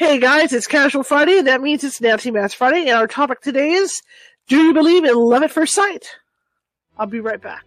Hey guys, it's Casual Friday, that means it's Nancy Matz Friday, and our topic today is Do you believe in love at first sight? I'll be right back.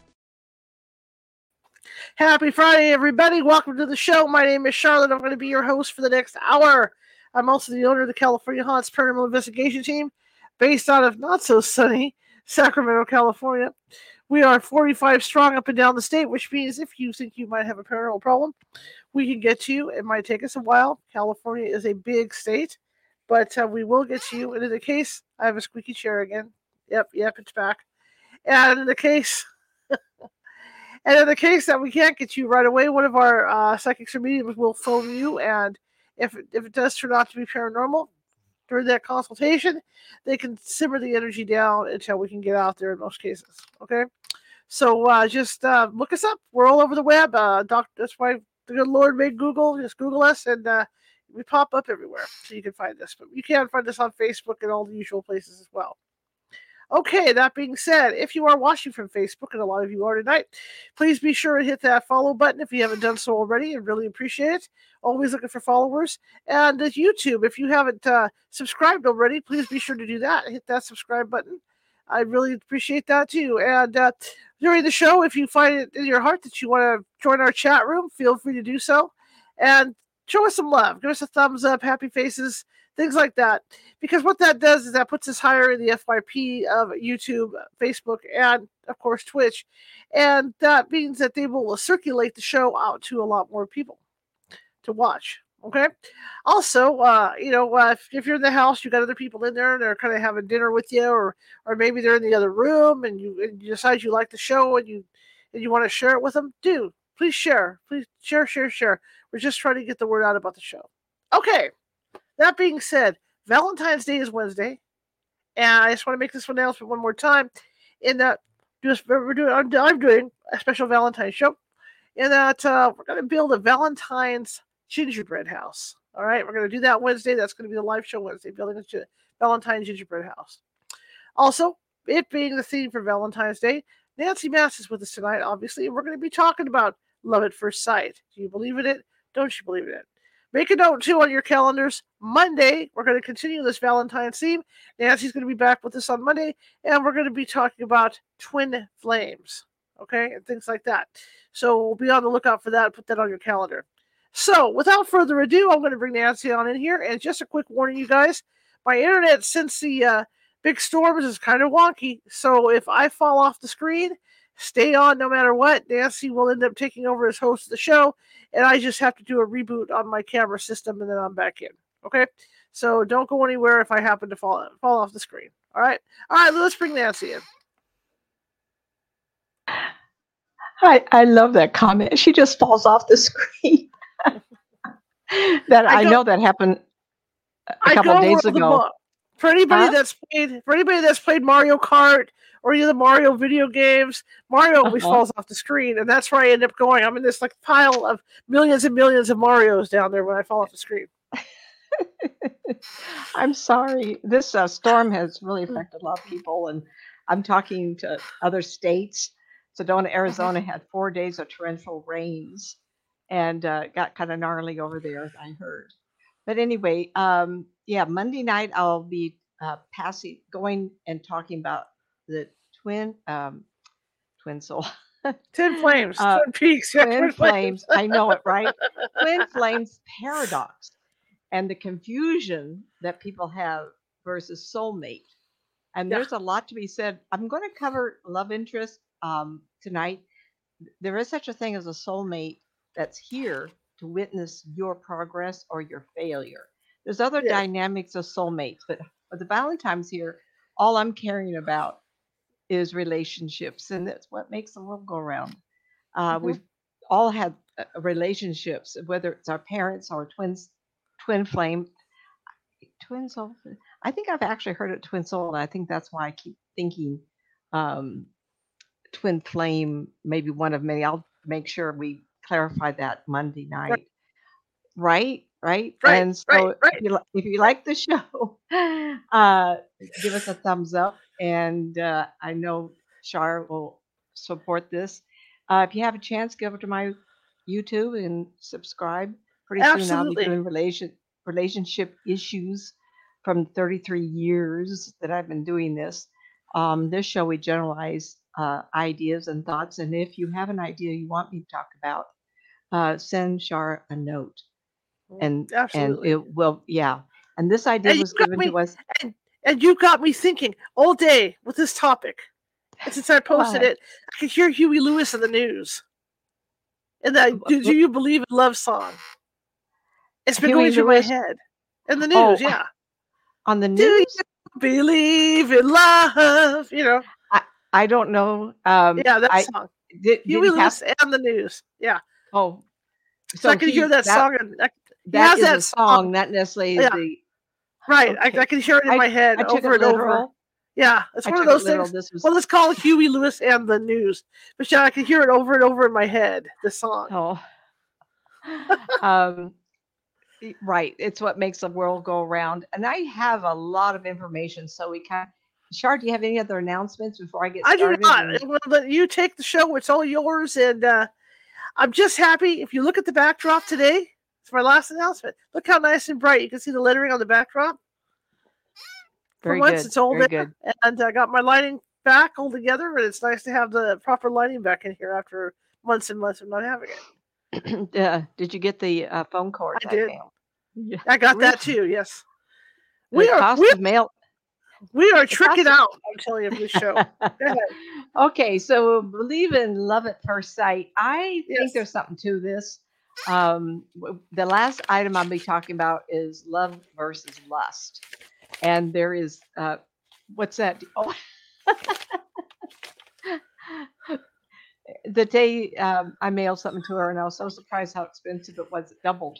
Happy Friday, everybody. Welcome to the show. My name is Charlotte. I'm going to be your host for the next hour. I'm also the owner of the California Haunts Paranormal Investigation Team, based out of not so sunny Sacramento, California. We are 45 strong up and down the state, which means if you think you might have a paranormal problem, we can get to you. It might take us a while. California is a big state, but uh, we will get to you. And in the case, I have a squeaky chair again. Yep, yep, it's back. And in the case, and in the case that we can't get you right away, one of our uh, psychics or mediums will phone you. And if, if it does turn out to be paranormal during that consultation, they can simmer the energy down until we can get out there in most cases. Okay. So uh, just uh, look us up. We're all over the web. Uh, doc, that's why the good Lord made Google. Just Google us and uh, we pop up everywhere so you can find us. But you can find us on Facebook and all the usual places as well. Okay, that being said, if you are watching from Facebook, and a lot of you are tonight, please be sure to hit that follow button if you haven't done so already. I really appreciate it. Always looking for followers. And YouTube, if you haven't uh, subscribed already, please be sure to do that. Hit that subscribe button. I really appreciate that too. And uh, during the show, if you find it in your heart that you want to join our chat room, feel free to do so. And show us some love. Give us a thumbs up, happy faces, things like that. Because what that does is that puts us higher in the FYP of YouTube, Facebook, and of course Twitch. And that means that they will circulate the show out to a lot more people to watch. Okay. Also, uh, you know, uh, if, if, you're in the house, you got other people in there, and they're kind of having dinner with you, or or maybe they're in the other room, and you, and you decide you like the show, and you and you want to share it with them. Do please share, please share, share, share. We're just trying to get the word out about the show. Okay. That being said, Valentine's Day is Wednesday, and I just want to make this announcement one more time. In that, just we're doing, I'm, I'm doing a special Valentine's show. In that, uh, we're going to build a Valentine's gingerbread house. All right, we're going to do that Wednesday. That's going to be the live show Wednesday, building a Valentine's gingerbread house. Also, it being the theme for Valentine's Day, Nancy Matz is with us tonight, obviously, and we're going to be talking about love at first sight. Do you believe in it? Don't you believe in it? Make a note too on your calendars. Monday, we're going to continue this Valentine's theme. Nancy's going to be back with us on Monday, and we're going to be talking about twin flames, okay, and things like that. So we'll be on the lookout for that. Put that on your calendar. So without further ado, I'm going to bring Nancy on in here. And just a quick warning, you guys, my internet since the uh, big storms is kind of wonky. So if I fall off the screen, stay on no matter what. Nancy will end up taking over as host of the show, and I just have to do a reboot on my camera system, and then I'm back in. Okay, so don't go anywhere if I happen to fall fall off the screen. All right, all right. Let's bring Nancy in. I I love that comment. She just falls off the screen. that I, I, know that happened a couple days ago. For anybody huh? that's played, for anybody that's played Mario Kart or any of the Mario video games, Mario always uh-huh. falls off the screen, and that's where I end up going. I'm in this like pile of millions and millions of Mario's down there when I fall off the screen. I'm sorry. This uh, storm has really hmm. affected a lot of people, and I'm talking to other states. Sedona, uh-huh. Arizona had four days of torrential rains, and uh, got kind of gnarly over there. I heard, but anyway, um, yeah, Monday night I'll be uh, passing, going and talking about the twin, um, twin soul. Twin flames, uh, twin peaks, yeah, twin, twin flames. I know it, right? twin flames paradox, and the confusion that people have versus soulmate. And yeah. there's a lot to be said. I'm going to cover love interest um, tonight. There is such a thing as a soulmate that's here to witness your progress or your failure. There's other Yes. dynamics of soulmates, but but the Valentine's here, all I'm caring about is relationships, and that's what makes the world go round. Uh, Mhm. We've all had uh, relationships, whether it's our parents or twins, twin flame, twin soul. I think I've actually heard it twin soul, and I think that's why I keep thinking um, twin flame, maybe one of many. I'll make sure we clarify that Monday night. Right, right. Right, And so right. if you if you like the show, uh, give us a thumbs up. And uh, I know Shar will support this. Uh, if you have a chance, go over to my YouTube and subscribe. Pretty soon I'll be doing relation relationship issues from 33 years that I've been doing this. Um, this show we generalize uh, ideas and thoughts, and if you have an idea you want me to talk about, uh, send Shar a note, and and it will yeah. And this idea And was given me- to us. and and, you got me thinking all day with this topic. And since I posted it, I could hear Huey Lewis in the news. And that do, do you believe in love song? It's been Huey going through Lewis? my head. In the Oh, news, yeah. On the news Do you believe in love? You know, I don't know. Um, yeah, that I song. did, did Huey pass? Lewis and the news. Yeah. Oh, So, I could he- hear that, song. And I, That is that a song. song, not necessarily Yeah. the. right. I, Okay. I could hear it in I- my head I over and over. Yeah. It's one of those literal. things. Was. Well, let's call it Huey Lewis and the news. But yeah, I can hear it over and over in my head, the song. Oh. um, right. It's what makes the world go around. And I have a lot of information, so we can. Shar, do you have any other announcements before I get I do not. Well, but you take the show; it's all yours. And uh, I'm just happy. If you look at the backdrop today, it's my last announcement. Look how nice and bright. You can see the lettering on the backdrop. Very For once, good. it's all Very there. good. And I got my lighting back all together, and it's nice to have the proper lighting back in here after months and months of not having it. uh, did you get the uh, phone cord? I did. Yeah. I got that too. Yes, The we are cost we, mail. we are tricking out. I'm telling you, this show. Okay, so believe in love at first sight. I think Yes. there's something to this. Um, the last item I'll be talking about is love versus lust, and there is uh, what's that? Oh. the day um, I mailed something to her, and I was so surprised how expensive it was. It doubled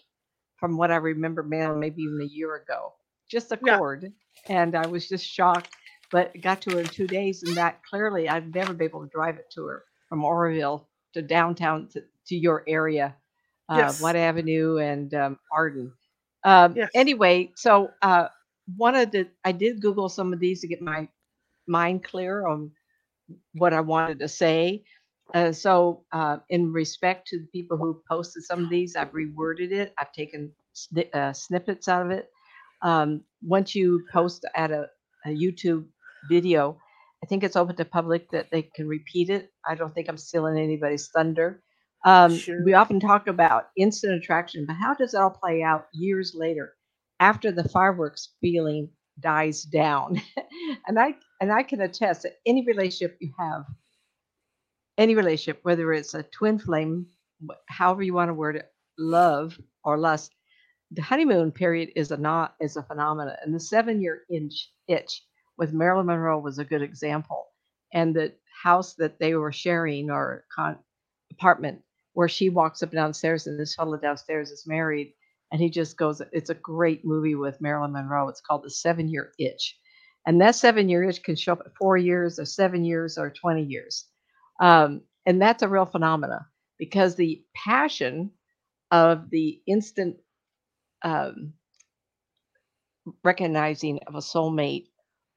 from what I remember mailing maybe even a year ago. Just a Yeah. cord, and I was just shocked. But got to her in two days, and that clearly I'd never be able to drive it to her from Oroville to downtown to, to your area, uh, Yes. Avenue and um, Arden. Um, Yes. Anyway, so uh, one of the I did Google some of these to get my mind clear on what I wanted to say. Uh, so, uh, in respect to the people who posted some of these, I've reworded it. I've taken sni- uh, snippets out of it. Um, once you post at a, a YouTube video, I think it's open to public that they can repeat it. I don't think I'm stealing anybody's thunder. Um, Sure. We often talk about instant attraction, but how does it all play out years later after the fireworks feeling dies down? and I and I can attest that any relationship you have, any relationship, whether it's a twin flame, however you want to word it, love or lust, the honeymoon period is a not is a phenomenon, and the seven year inch itch with Marilyn Monroe was a good example, and the house that they were sharing or con- apartment where she walks up and downstairs and this fellow downstairs is married, and he just goes. It's a great movie with Marilyn Monroe. It's called The Seven Year Itch, and that seven year itch can show up at four years or seven years or twenty years, um, and that's a real phenomena because the passion of the instant um, recognizing of a soulmate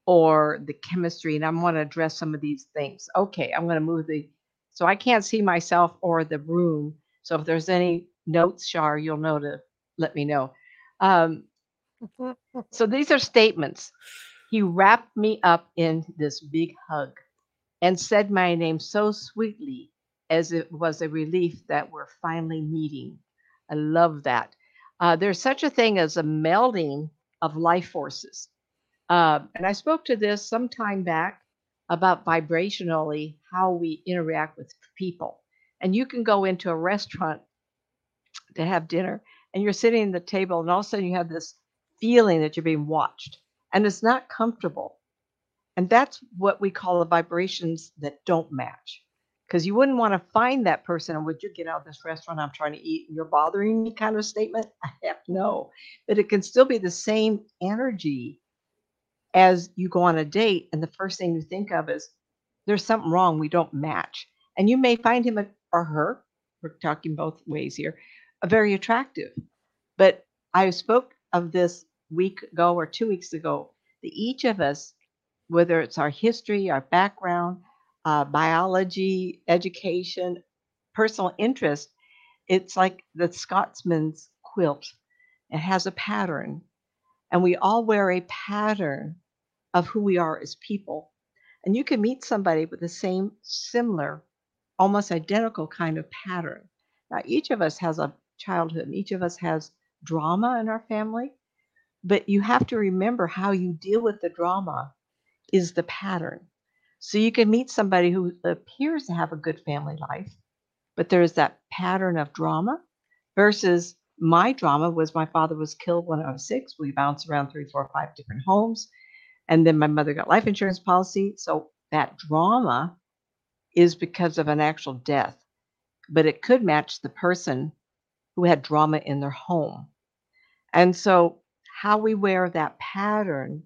or the chemistry and i want to address some of these things okay i'm going to move the so i can't see myself or the room. So if there's any notes shar you'll know to let me know. Um, so these are statements. He wrapped me up in this big hug and said my name so sweetly as it was a relief that we're finally meeting. I love that. Uh, there's such a thing as a melding of life forces. Uh, and I spoke to this some time back about vibrationally how we interact with people. And you can go into a restaurant to have dinner and you're sitting at the table and all of a sudden you have this feeling that you're being watched and it's not comfortable. And that's what we call the vibrations that don't match. Because you wouldn't want to find that person and would you get out of this restaurant I'm trying to eat and you're bothering me kind of statement? No. But it can still be the same energy as you go on a date and the first thing you think of is there's something wrong, we don't match. And you may find him or her, we're talking both ways here, very attractive. But I spoke of this week ago or two weeks ago that each of us, whether it's our history, our background, uh, biology, education, personal interest, it's like the Scotsman's quilt. It has a pattern, and we all wear a pattern of who we are as people. And you can meet somebody with the same, similar, almost identical kind of pattern. Now, each of us has a childhood, and each of us has drama in our family, but you have to remember how you deal with the drama is the pattern. So you can meet somebody who appears to have a good family life, but there's that pattern of drama versus my drama was my father was killed when I was six. We bounced around three, four, five different homes. And then my mother got life insurance policy. So that drama is because of an actual death, but it could match the person who had drama in their home. And so how we wear that pattern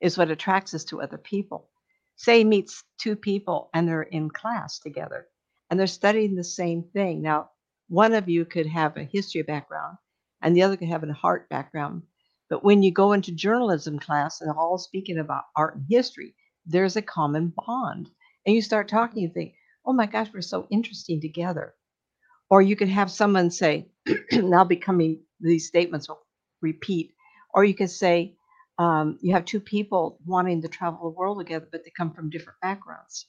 is what attracts us to other people. Say meets two people and they're in class together and they're studying the same thing. Now, one of you could have a history background and the other could have a heart background. But when you go into journalism class and all speaking about art and history, there's a common bond. And you start talking, you think, oh my gosh, we're so interesting together. Or you could have someone say, now becoming these statements will repeat. Or you could say, um, you have two people wanting to travel the world together, but they come from different backgrounds.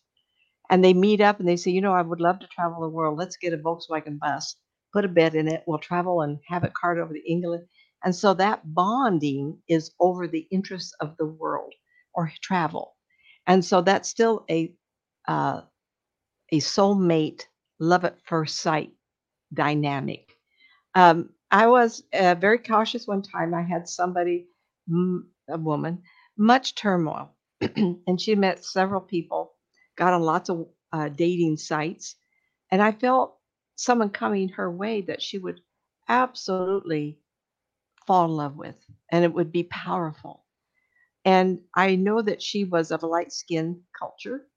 And they meet up and they say, you know, I would love to travel the world. Let's get a Volkswagen bus, put a bed in it, we'll travel and have it cart over to England. And so that bonding is over the interests of the world or travel. And so that's still a uh, a soulmate, love at first sight dynamic. Um, I was uh, very cautious one time. I had somebody, a woman, much turmoil, and she met several people, got on lots of uh, dating sites, and I felt someone coming her way that she would absolutely fall in love with, and it would be powerful. And I know that she was of a light skin culture,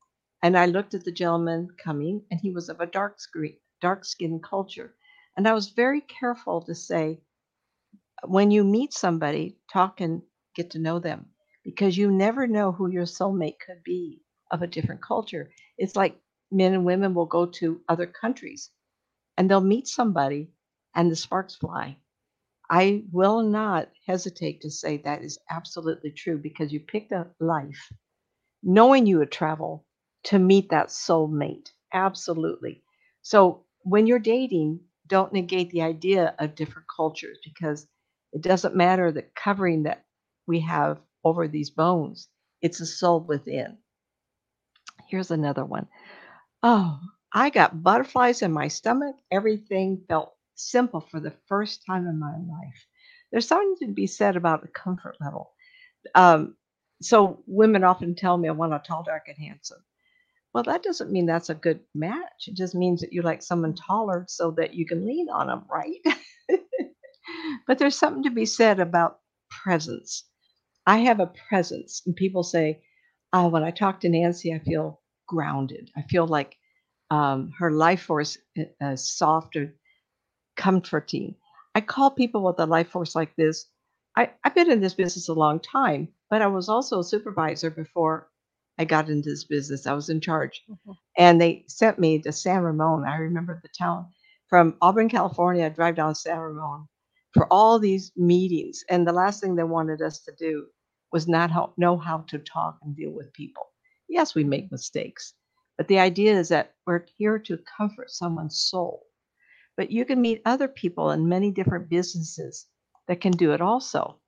and I looked at the gentleman coming, and he was of a dark screen, dark skin culture. And I was very careful to say, when you meet somebody, talk and get to know them because you never know who your soulmate could be of a different culture. It's like men and women will go to other countries and they'll meet somebody and the sparks fly. I will not hesitate to say that is absolutely true because you picked a life knowing you would travel to meet that soulmate. Absolutely. So when you're dating, don't negate the idea of different cultures because it doesn't matter the covering that we have over these bones, it's the soul within. Here's another one. Oh, I got butterflies in my stomach. Everything felt simple for the first time in my life. There's something to be said about the comfort level. Um, so women often tell me I want a tall, dark, and handsome. Well, that doesn't mean that's a good match. It just means that you like someone taller so that you can lean on them, right? but there's something to be said about presence. I have a presence, and people say, oh, when I talk to Nancy, I feel grounded. I feel like um, her life force is uh, uh, soft or comforting. I call people with a life force like this. I, I've been in this business a long time, but I was also a supervisor before I got into this business. I was in charge. Mm-hmm. And they sent me to San Ramon. I remember the town from Auburn, California. I drive down San Ramon for all these meetings. And the last thing they wanted us to do was not how, know how to talk and deal with people. Yes, we make mistakes, but the idea is that we're here to comfort someone's soul. But you can meet other people in many different businesses that can do it also.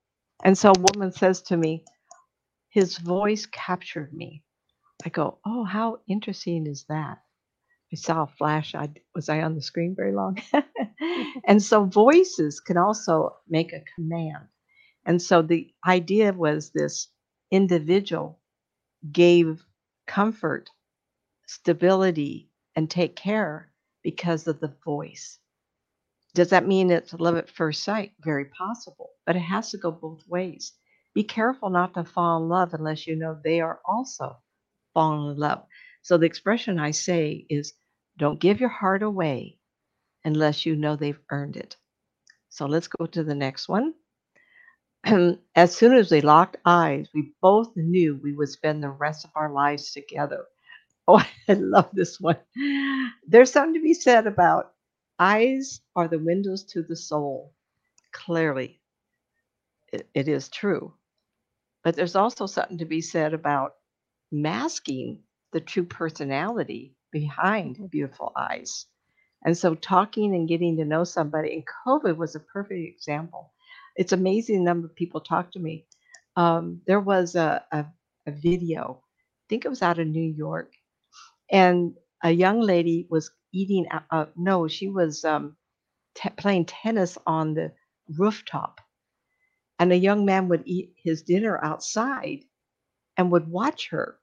And so a woman says to me, his voice captured me. I go, oh, how interesting is that? I saw a flash. I was I on the screen very long, and so voices can also make a command. And so the idea was this individual gave comfort, stability, and take care because of the voice. Does that mean it's love at first sight? Very possible, but it has to go both ways. Be careful not to fall in love unless you know they are also falling in love. So the expression I say is don't give your heart away unless you know they've earned it. So let's go to the next one. as soon as we locked eyes, we both knew we would spend the rest of our lives together. Oh, I love this one. There's something to be said about eyes are the windows to the soul. Clearly, it, it is true. But there's also something to be said about masking the true personality behind beautiful eyes. And so, talking and getting to know somebody, and COVID was a perfect example it's amazing the number of people talk to me. Um, there was a, a, a video, I think it was out of New York, and a young lady was eating. Uh, no, she was um, playing tennis on the rooftop, and a young man would eat his dinner outside and would watch her.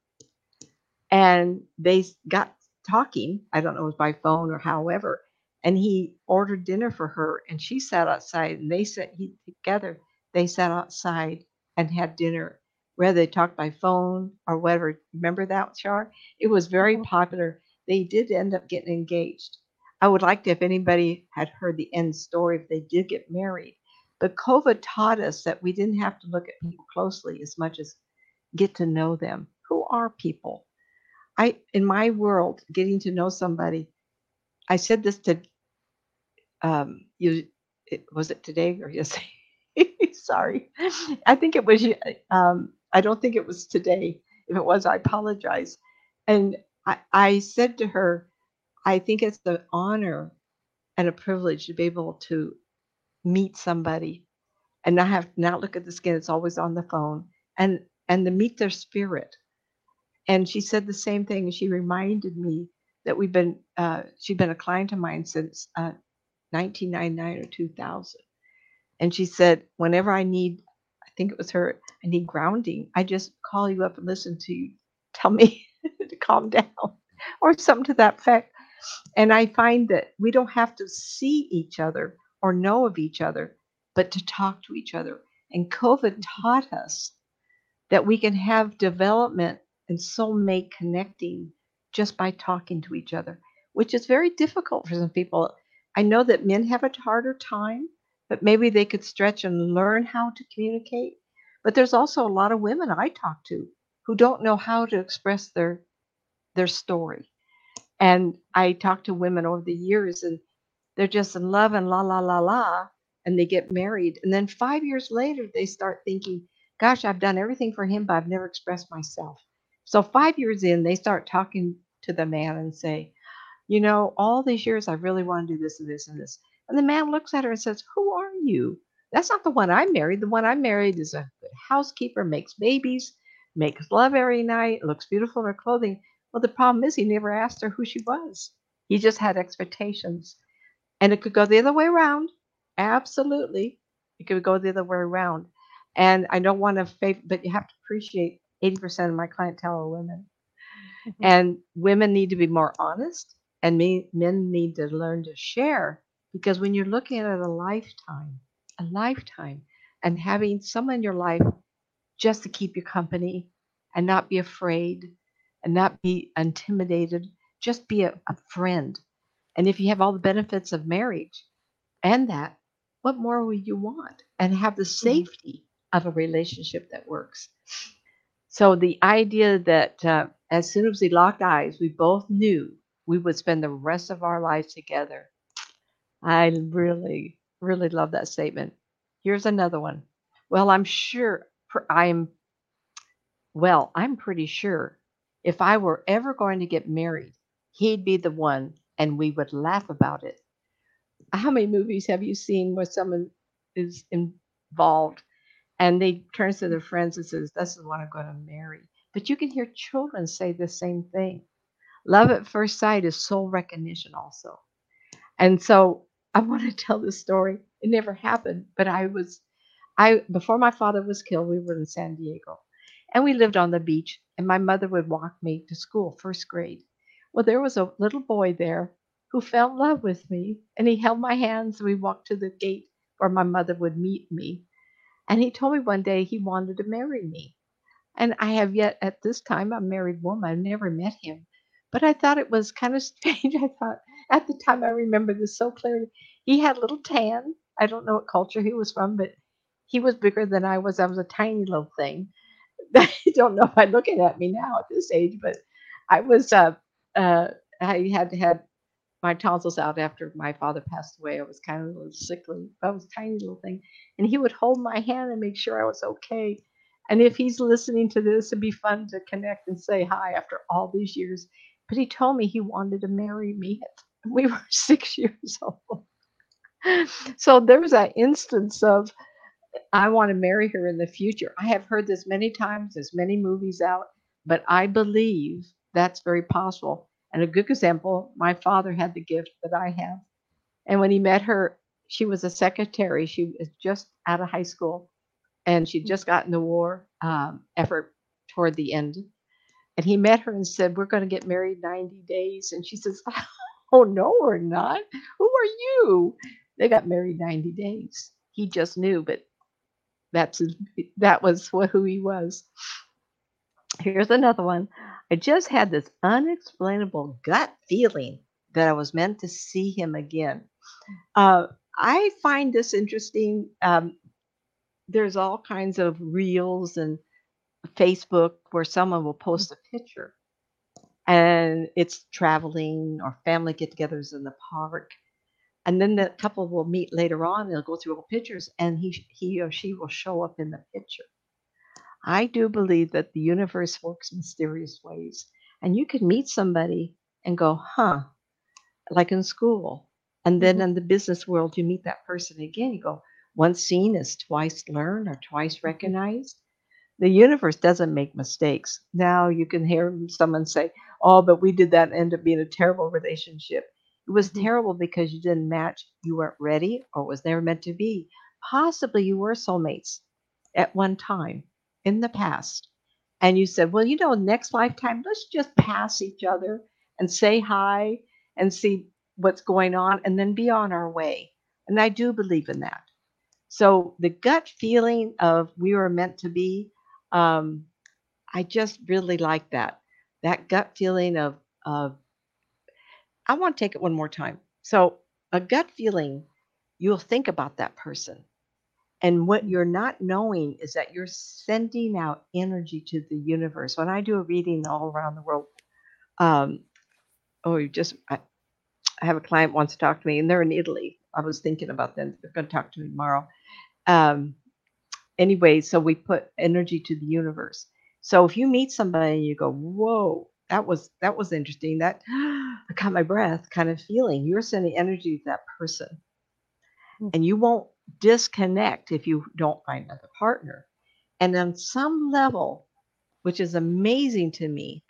And they got talking. I don't know, it was by phone or however and he ordered dinner for her and she sat outside and they sat he, together they sat outside and had dinner whether they talked by phone or whatever remember that Shar it was very mm-hmm. popular they did end up getting engaged i would like to if anybody had heard the end story if they did get married but covid taught us that we didn't have to look at people closely as much as get to know them who are people i in my world getting to know somebody I said this to um, you it, was it today or yesterday? Sorry, I think it was. Um, I don't think it was today. If it was, I apologize. And I, I said to her, I think it's an honor and a privilege to be able to meet somebody and not have not look at the skin. It's always on the phone and and to meet their spirit. And she said the same thing. She reminded me that we've been uh, she'd been a client of mine since uh, 1999 or 2000. And she said, whenever I need, think it was her, I need grounding, I just call you up and listen to you tell me to calm down or something to that effect. And I find that we don't have to see each other or know of each other, but to talk to each other. And COVID mm-hmm. taught us that we can have development and soulmate connecting just by talking to each other, which is very difficult for some people. I know that men have a harder time, but maybe they could stretch and learn how to communicate. But there's also a lot of women I talk to who don't know how to express their their story. And I talk to women over the years and they're just in love and la la la la and they get married and then 5 years later they start thinking, gosh, I've done everything for him but I've never expressed myself. So 5 years in they start talking to the man and say, you know, all these years I really want to do this and this and this. And the man looks at her and says, Who are you? That's not the one I married. The one I married is a good housekeeper, makes babies, makes love every night, looks beautiful in her clothing. Well, the problem is he never asked her who she was. He just had expectations. And it could go the other way around. Absolutely. It could go the other way around. And I don't want to favor, but you have to appreciate 80% of my clientele are women. Mm-hmm. And women need to be more honest and me, men need to learn to share because when you're looking at a lifetime, a lifetime, and having someone in your life just to keep you company and not be afraid and not be intimidated, just be a, a friend. And if you have all the benefits of marriage and that, what more would you want? And have the mm-hmm. safety of a relationship that works. So the idea that uh, as soon as we locked eyes, we both knew we would spend the rest of our lives together. I really, really love that statement. Here's another one. Well, I'm sure I'm, well, I'm pretty sure if I were ever going to get married, he'd be the one and we would laugh about it. How many movies have you seen where someone is involved and they turns to their friends and says, This is the one I'm going to marry? But you can hear children say the same thing. Love at first sight is soul recognition also. And so I want to tell this story. It never happened, but I was I before my father was killed, we were in San Diego, and we lived on the beach. And my mother would walk me to school, first grade. Well, there was a little boy there who fell in love with me, and he held my hands. And we walked to the gate where my mother would meet me. And he told me one day he wanted to marry me. And I have yet, at this time, a married woman. I've never met him. But I thought it was kind of strange. I thought at the time, I remember this so clearly. He had a little tan. I don't know what culture he was from, but he was bigger than I was. I was a tiny little thing. I don't know if I'm looking at me now at this age, but I was, uh, uh, I had had my tonsils out after my father passed away. I was kind of a little sickly. I was a tiny little thing. And he would hold my hand and make sure I was okay. And if he's listening to this, it'd be fun to connect and say hi after all these years. But he told me he wanted to marry me. We were six years old. So there was that instance of, I want to marry her in the future. I have heard this many times, there's many movies out, but I believe that's very possible. And a good example, my father had the gift that I have. And when he met her, she was a secretary. She was just out of high school and she'd just gotten the war um, effort toward the end. And he met her and said, We're going to get married 90 days. And she says, Oh, no, we're not. Who are you? They got married 90 days. He just knew, but that's that was what, who he was. Here's another one. I just had this unexplainable gut feeling that I was meant to see him again. Uh, I find this interesting. Um, there's all kinds of reels and Facebook where someone will post a picture and it's traveling or family get togethers in the park. And then the couple will meet later on, they'll go through all pictures, and he, he or she will show up in the picture. I do believe that the universe works mysterious ways. And you can meet somebody and go, huh, like in school. And then Mhm. in the business world, you meet that person again. You go, once seen is twice learned or twice recognized. The universe doesn't make mistakes. Now you can hear someone say, oh, but we did that and end up being a terrible relationship. It was Mhm. terrible because you didn't match, you weren't ready, or was never meant to be. Possibly you were soulmates at one time in the past. And you said, well, you know, next lifetime, let's just pass each other and say hi and see what's going on and then be on our way. And I do believe in that. So the gut feeling of we were meant to be, um, I just really like that. That gut feeling of, of I want to take it one more time. So a gut feeling, you'll think about that person. And what you're not knowing is that you're sending out energy to the universe. When I do a reading all around the world, um, oh, you just, I, I have a client wants to talk to me, and they're in Italy. I was thinking about them. They're going to talk to me tomorrow. Um, anyway, so we put energy to the universe. So if you meet somebody and you go, "Whoa, that was that was interesting," that I caught my breath kind of feeling, you're sending energy to that person, Hmm. and you won't disconnect if you don't find another partner. And on some level, which is amazing to me,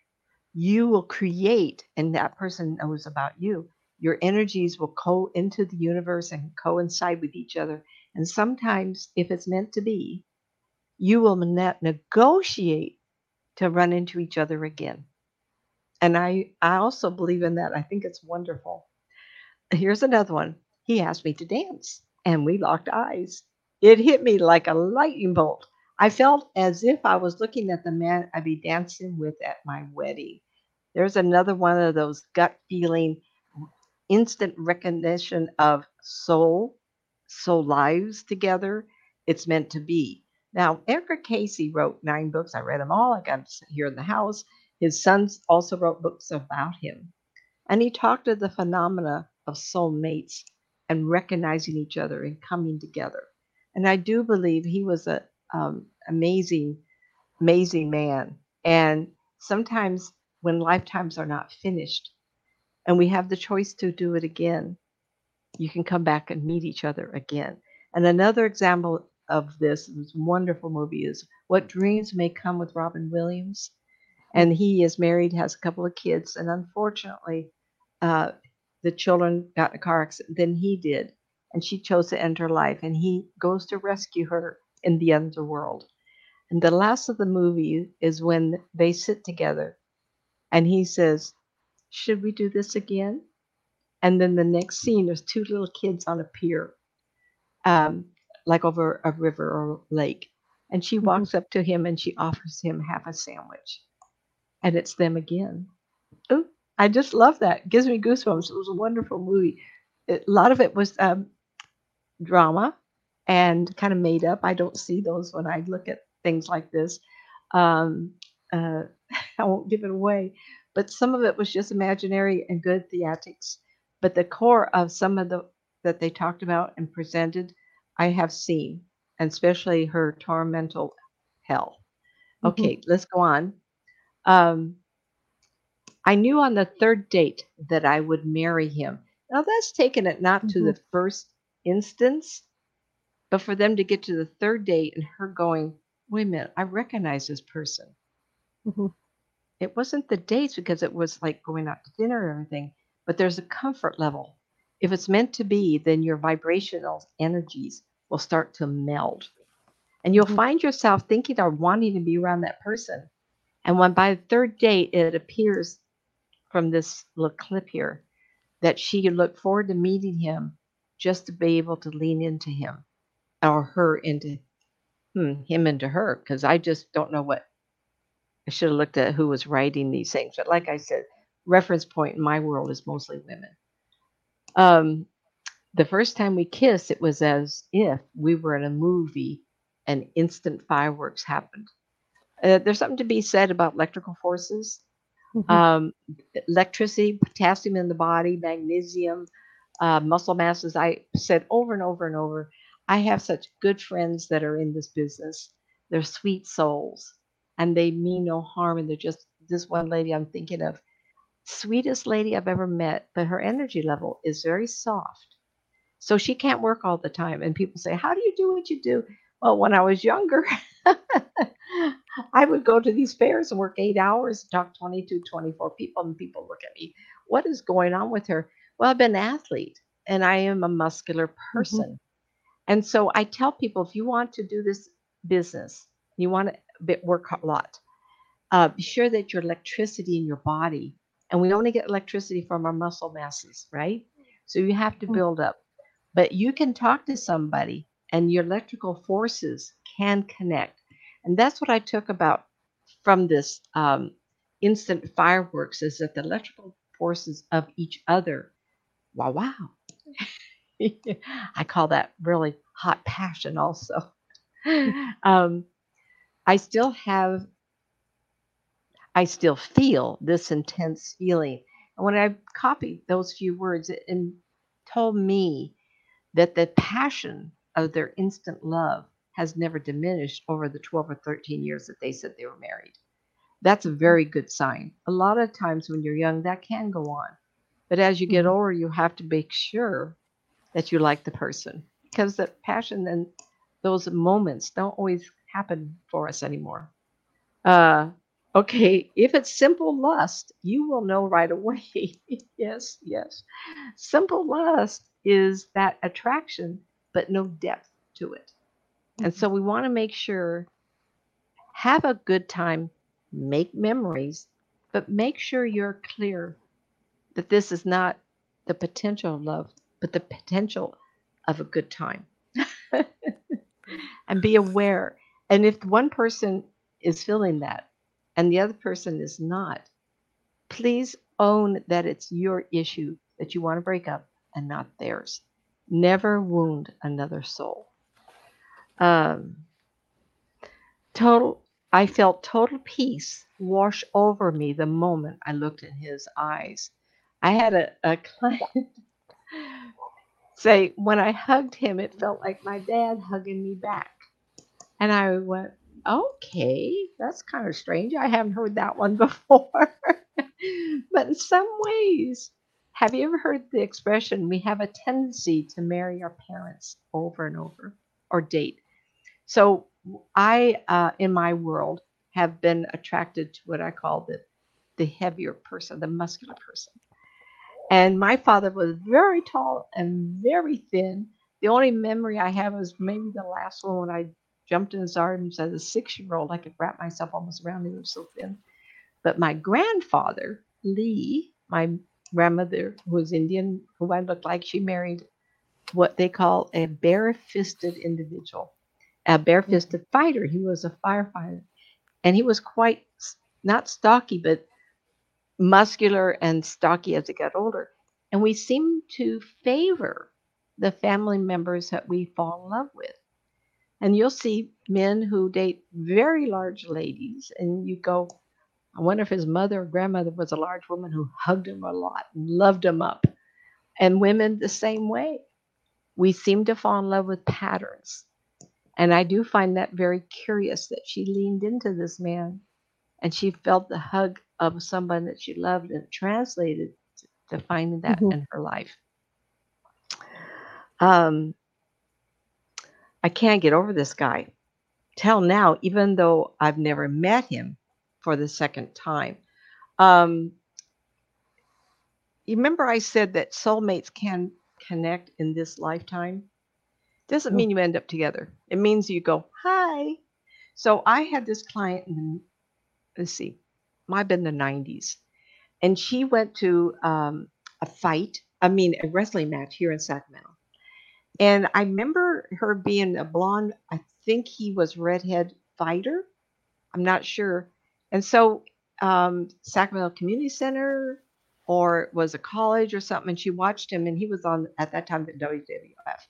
you will create, and that person knows about you. Your energies will go into the universe and coincide with each other. And sometimes, if it's meant to be, you will ne- negotiate to run into each other again. And I, I also believe in that. I think it's wonderful. Here's another one. He asked me to dance, and we locked eyes. It hit me like a lightning bolt. I felt as if I was looking at the man I'd be dancing with at my wedding. There's another one of those gut feeling, instant recognition of soul, soul lives together. It's meant to be. Now, Edgar Cayce wrote nine books. I read them all. I got here in the house. His sons also wrote books about him. And he talked of the phenomena of soulmates and recognizing each other and coming together. And I do believe he was a um, amazing, amazing man. And sometimes when lifetimes are not finished and we have the choice to do it again, you can come back and meet each other again. And another example of this, this wonderful movie is What Dreams May Come with Robin Williams. And he is married, has a couple of kids, and unfortunately, uh, the children got in a car accident than he did. And she chose to end her life. And he goes to rescue her in the underworld. And the last of the movie is when they sit together and he says, Should we do this again? And then the next scene, there's two little kids on a pier, um, like over a river or lake. And she Mhm. walks up to him and she offers him half a sandwich. And it's them again. Oh, I just love that. gives me goosebumps. It was a wonderful movie. It, a lot of it was um, drama and kind of made up. I don't see those when I look at things like this. Um, uh, I won't give it away, but some of it was just imaginary and good theatrics. But the core of some of the that they talked about and presented, I have seen, and especially her tormental hell. Mhm. Okay, let's go on. Um, I knew on the third date that I would marry him. Now that's taken it not to the first instance, but for them to get to the third date and her going, wait a minute, I recognize this person. Mhm. It wasn't the dates because it was like going out to dinner and everything, but there's a comfort level. If it's meant to be, then your vibrational energies will start to meld. And you'll Mhm. find yourself thinking or wanting to be around that person. And when by the third date, it appears from this little clip here that she looked forward to meeting him just to be able to lean into him or her into hmm, him into her. Because I just don't know what I should have looked at who was writing these things. But like I said, reference point in my world is mostly women. Um, the first time we kissed, it was as if we were in a movie and instant fireworks happened. Uh, there's something to be said about electrical forces Mhm. um, electricity, potassium in the body, magnesium, uh, muscle masses. I said over and over and over, I have such good friends that are in this business. They're sweet souls and they mean no harm. And they're just this one lady I'm thinking of, sweetest lady I've ever met, but her energy level is very soft. So she can't work all the time. And people say, How do you do what you do? Well, when I was younger, I would go to these fairs and work eight hours and talk 22, 24 people, and people look at me, What is going on with her? Well, I've been an athlete and I am a muscular person. And so I tell people if you want to do this business, you want to bit- work a lot, uh, be sure that your electricity in your body, and we only get electricity from our muscle masses, right? So you have to Mm. build up. But you can talk to somebody and your electrical forces can connect. And that's what I took about from this um, instant fireworks is that the electrical forces of each other, wow, wow. I call that really hot passion also. um, I still have, I still feel this intense feeling. And when I copied those few words, it, it told me that the passion of their instant love has never diminished over the 12 or 13 years that they said they were married. That's a very good sign. A lot of times when you're young, that can go on. But as you get Mhm. older, you have to make sure that you like the person because the passion and those moments don't always happen for us anymore. Uh, okay, if it's simple lust, you will know right away. yes, yes. Simple lust is that attraction, but no depth to it. And so mm-hmm. we want to make sure, have a good time, make memories, but make sure you're clear that this is not the potential of love, but the potential of a good time. and be aware. And if one person is feeling that and the other person is not, please own that it's your issue that you want to break up and not theirs. Never wound another soul. Um, total, I felt total peace wash over me the moment I looked in his eyes. I had a, a client say, when I hugged him, it felt like my dad hugging me back. And I went, okay, that's kind of strange. I haven't heard that one before. but in some ways, have you ever heard the expression, we have a tendency to marry our parents over and over or date? So I, uh, in my world, have been attracted to what I call the, the heavier person, the muscular person. And my father was very tall and very thin. The only memory I have is maybe the last one when I jumped in his arms as a six year old. I could wrap myself almost around him, he was so thin. But my grandfather, Lee, my grandmother, who was Indian, who I looked like, she married what they call a bare-fisted individual, a bare-fisted mm-hmm. fighter. He was a firefighter, and he was quite not stocky, but muscular and stocky as he got older. And we seem to favor the family members that we fall in love with. And you'll see men who date very large ladies, and you go, I wonder if his mother or grandmother was a large woman who hugged him a lot and loved him up. And women the same way. We seem to fall in love with patterns. And I do find that very curious that she leaned into this man and she felt the hug of someone that she loved and translated to finding that Mhm. in her life. Um, I can't get over this guy. Till now, even though I've never met him for the second time. Um, you remember I said that soulmates can connect in this lifetime? Doesn't mean you end up together. It means you go, hi. So I had this client in let's see, might have been the 90s. And she went to um, a fight, I mean, a wrestling match here in Sacramento. And I remember her being a blonde, I think he was redhead fighter. I'm not sure. And so um, Sacramento Community Center or was a college or something, and she watched him, and he was on at that time the WWF,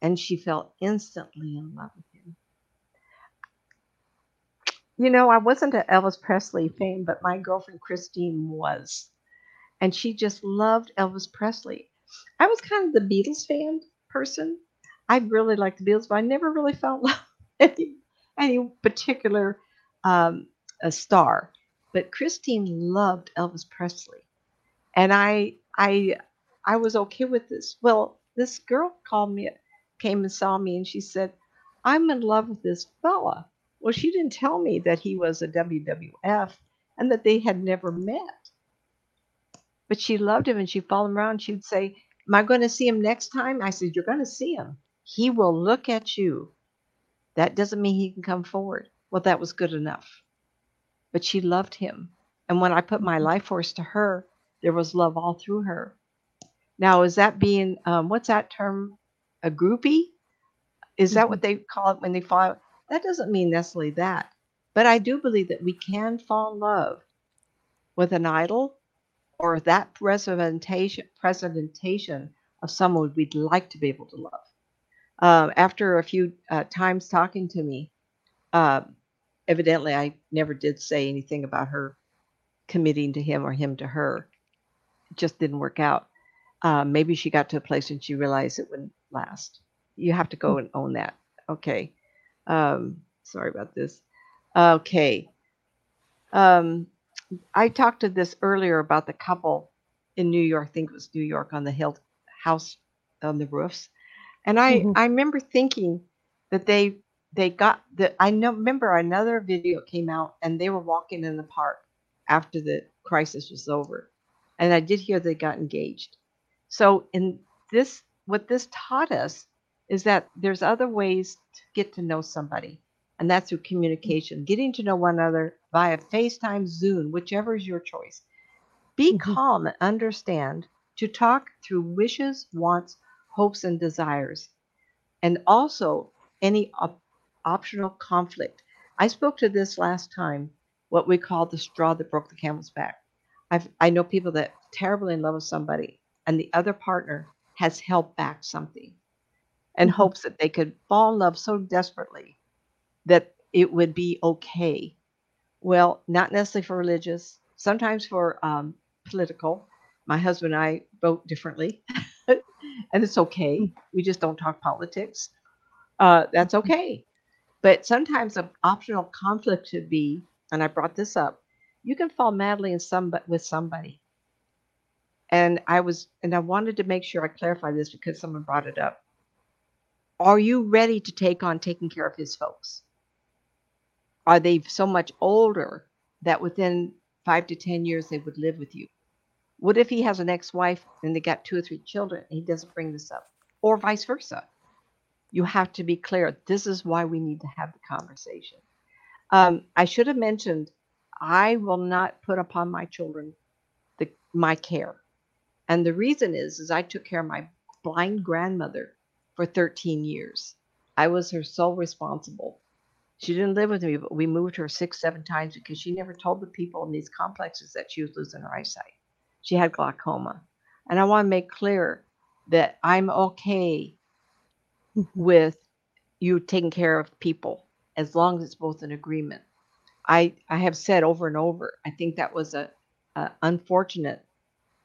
and she fell instantly in love with him. You know, I wasn't an Elvis Presley fan, but my girlfriend Christine was, and she just loved Elvis Presley. I was kind of the Beatles fan person. I really liked the Beatles, but I never really felt love any, any particular um, a star. But Christine loved Elvis Presley, and I I I was okay with this. Well, this girl called me, came and saw me, and she said, "I'm in love with this fella." Well, she didn't tell me that he was a WWF and that they had never met. But she loved him, and she followed him around. She'd say, "Am I going to see him next time?" I said, "You're going to see him. He will look at you. That doesn't mean he can come forward." Well, that was good enough. But she loved him. And when I put my life force to her, there was love all through her. Now, is that being, um, what's that term? A groupie? Is that what they call it when they fall? out? That doesn't mean necessarily that. But I do believe that we can fall in love with an idol or that representation, presentation of someone we'd like to be able to love. Uh, after a few uh, times talking to me, uh, evidently I never did say anything about her committing to him or him to her. It just didn't work out. Uh, maybe she got to a place and she realized it wouldn't last. You have to go and own that. Okay. Um, sorry about this. Okay. Um, I talked to this earlier about the couple in New York. I think it was New York on the hill house on the roofs, and I Mhm. I remember thinking that they they got the I know remember another video came out and they were walking in the park after the crisis was over, and I did hear they got engaged. So in this what this taught us is that there's other ways to get to know somebody, and that's through communication, getting to know one another via FaceTime, Zoom, whichever is your choice. Be Mhm. calm and understand to talk through wishes, wants, hopes, and desires, and also any op- optional conflict. I spoke to this last time, what we call the straw that broke the camel's back. I've, I know people that terribly in love with somebody, and the other partner has held back something in Mhm. hopes that they could fall in love so desperately that it would be okay. Well, not necessarily for religious, sometimes for um, political. My husband and I vote differently, and it's okay. We just don't talk politics. Uh, that's okay. But sometimes an optional conflict should be, and I brought this up, you can fall madly in some with somebody. And I was, and I wanted to make sure I clarify this because someone brought it up. Are you ready to take on taking care of his folks? Are they so much older that within five to 10 years they would live with you? What if he has an ex wife and they got two or three children and he doesn't bring this up? Or vice versa? you have to be clear. This is why we need to have the conversation. Um, I should have mentioned I will not put upon my children the my care. And the reason is is I took care of my blind grandmother for 13 years. I was her sole responsible. She didn't live with me, but we moved her six, seven times because she never told the people in these complexes that she was losing her eyesight. She had glaucoma. And I want to make clear that I'm okay with you taking care of people as long as it's both an agreement. I I have said over and over, I think that was a, a unfortunate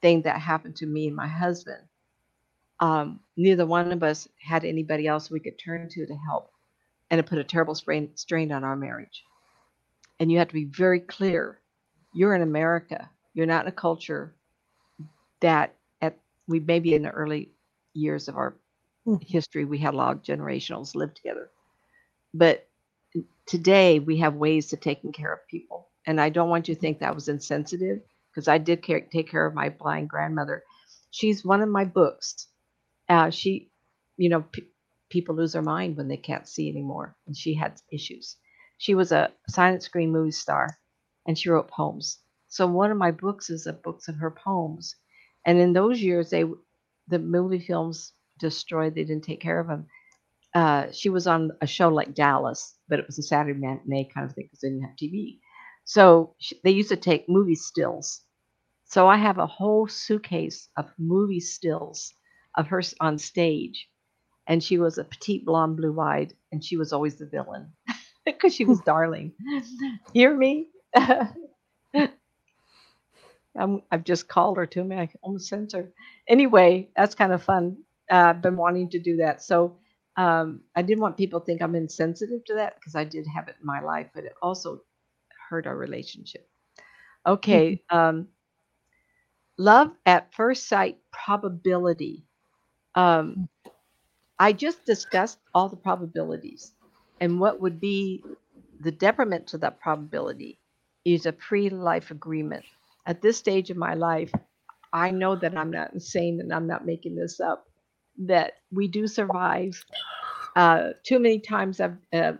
thing that happened to me and my husband. Um, neither one of us had anybody else we could turn to to help, and it put a terrible strain strain on our marriage. And you have to be very clear. You're in America. You're not in a culture that at we maybe in the early years of our Mhm. history we had a lot of generationals live together, but today we have ways to taking care of people and i don't want you to think that was insensitive because i did care, take care of my blind grandmother she's one of my books uh, she you know p- people lose their mind when they can't see anymore and she had issues she was a silent screen movie star and she wrote poems so one of my books is a books of her poems and in those years they the movie films destroyed they didn't take care of them uh, she was on a show like Dallas, but it was a Saturday matinee kind of thing because they didn't have TV. So sh they used to take movie stills. So I have a whole suitcase of movie stills of her on stage, and she was a petite blonde, blue-eyed, and she was always the villain because she was darling. Hear me? I'm, I've just called her to me. I almost sent her. Anyway, that's kind of fun. Uh, I've been wanting to do that. So um, I didn't want people to think I'm insensitive to that because I did have it in my life, but it also hurt our relationship. Okay. Um, love at first sight probability. Um, I just discussed all the probabilities and what would be the detriment to that probability is a pre life agreement. At this stage of my life, I know that I'm not insane and I'm not making this up, that we do survive. Uh, too many times I've, uh,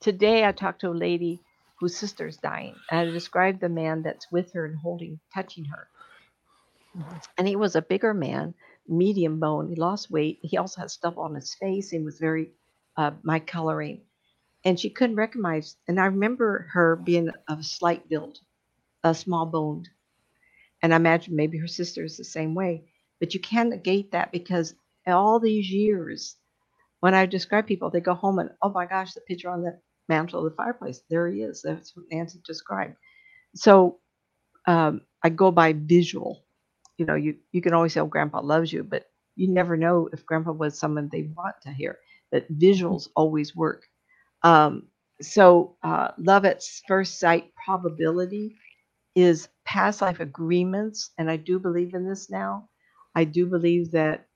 today I talked to a lady whose sister's dying and I described the man that's with her and holding, touching her. And he was a bigger man, medium bone. He lost weight. He also had stuff on his face. He was very uh, my coloring. And she couldn't recognize. And I remember her being of slight build, a small boned. And I imagine maybe her sister is the same way. But you can't negate that because all these years, when I describe people, they go home and, oh my gosh, the picture on the mantle of the fireplace, there he is. That's what Nancy described. So um, I go by visual. You know, you, you can always say, oh, grandpa loves you, but you never know if grandpa was someone they want to hear. That visuals always work. Um, so uh, love at first sight probability is past life agreements. And I do believe in this now. I do believe that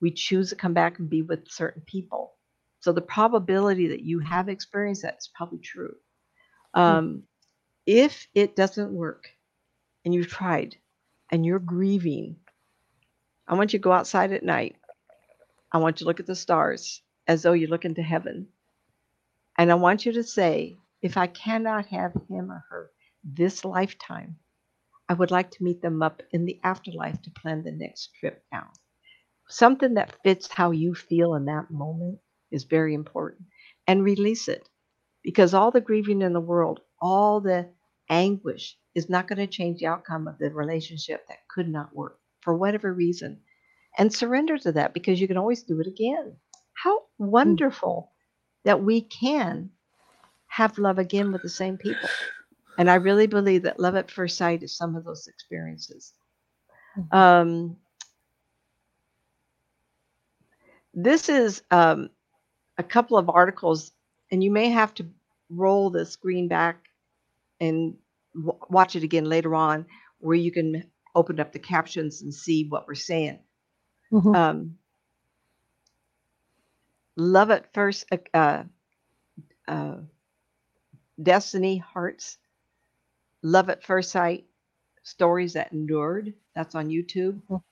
we choose to come back and be with certain people. So the probability that you have experienced that is probably true. Um, if it doesn't work and you've tried and you're grieving, I want you to go outside at night. I want you to look at the stars as though you look into heaven. And I want you to say, if I cannot have him or her this lifetime, I would like to meet them up in the afterlife to plan the next trip down. Something that fits how you feel in that moment is very important. And release it because all the grieving in the world, all the anguish is not going to change the outcome of the relationship that could not work for whatever reason. And surrender to that because you can always do it again. How wonderful that we can have love again with the same people. And I really believe that love at first sight is some of those experiences. Um, this is um, a couple of articles, and you may have to roll the screen back and w- watch it again later on, where you can open up the captions and see what we're saying. Mhm. Um, love at first, uh, uh, uh, Destiny Hearts, Love at First Sight, Stories That Endured. That's on YouTube. Mhm.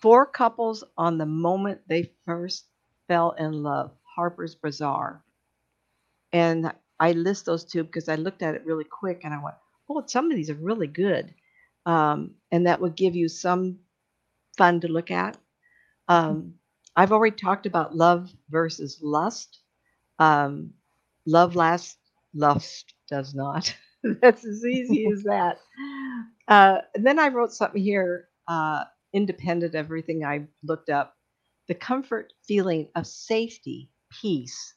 Four couples on the moment they first fell in love. Harper's Bazaar. And I list those two because I looked at it really quick and I went, oh, some of these are really good. Um, and that would give you some fun to look at. Um, I've already talked about love versus lust. Um, love lasts, lust does not. That's as easy as that. Uh, and then I wrote something here, uh, independent of everything I looked up. The comfort feeling of safety, peace,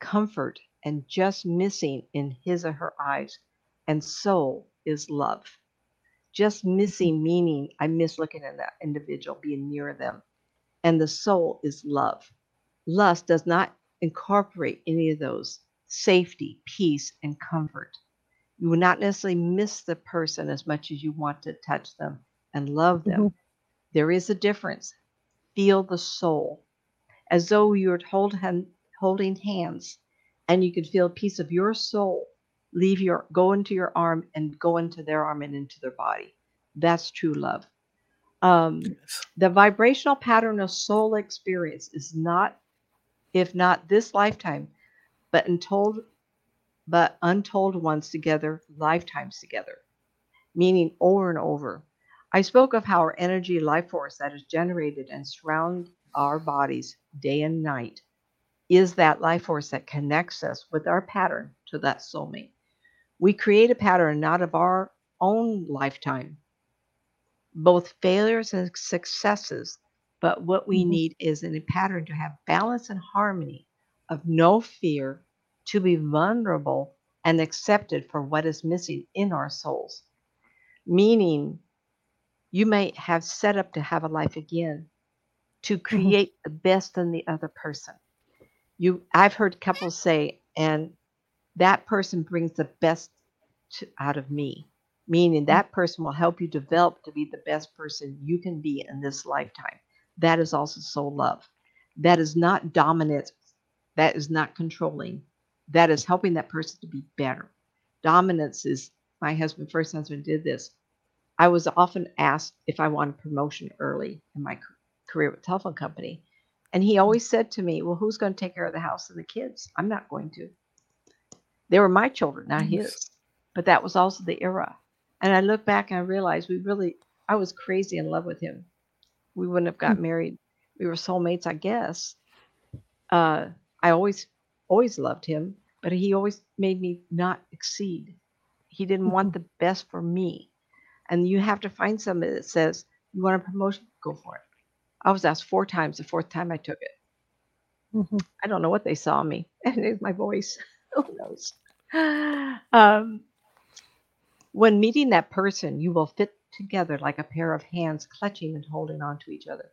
comfort, and just missing in his or her eyes and soul is love. Just missing meaning I miss looking at that individual, being near them. And the soul is love. Lust does not incorporate any of those safety, peace, and comfort. You will not necessarily miss the person as much as you want to touch them and love them. Mhm. There is a difference. Feel the soul as though you were hold hand, holding hands and you could feel a piece of your soul leave your go into your arm and go into their arm and into their body. That's true love. Um, Yes. the vibrational pattern of soul experience is not, if not this lifetime, but untold, but untold ones together, lifetimes together, meaning over and over. I spoke of how our energy life force that is generated and surround our bodies day and night is that life force that connects us with our pattern to that soulmate. We create a pattern not of our own lifetime, both failures and successes, but what we Mhm. need is in a pattern to have balance and harmony of no fear, to be vulnerable and accepted for what is missing in our souls. Meaning, you may have set up to have a life again to create the best in the other person. You, I've heard couples say, and that person brings the best to, out of me, meaning that person will help you develop to be the best person you can be in this lifetime. That is also soul love. That is not dominant. That is not controlling. That is helping that person to be better. Dominance is my husband, first husband, did this. I was often asked if I wanted promotion early in my career with telephone company. And he always said to me, Well, who's going to take care of the house and the kids? I'm not going to. They were my children, not his. But that was also the era. And I look back and I realized we really, I was crazy in love with him. We wouldn't have got married. We were soulmates, I guess. Uh, I always, always loved him, but he always made me not exceed. He didn't want the best for me. And you have to find somebody that says, You want a promotion? Go for it. I was asked four times. The fourth time I took it. Mhm. I don't know what they saw me. And it's my voice. Who knows? Um, when meeting that person, you will fit together like a pair of hands clutching and holding on to each other.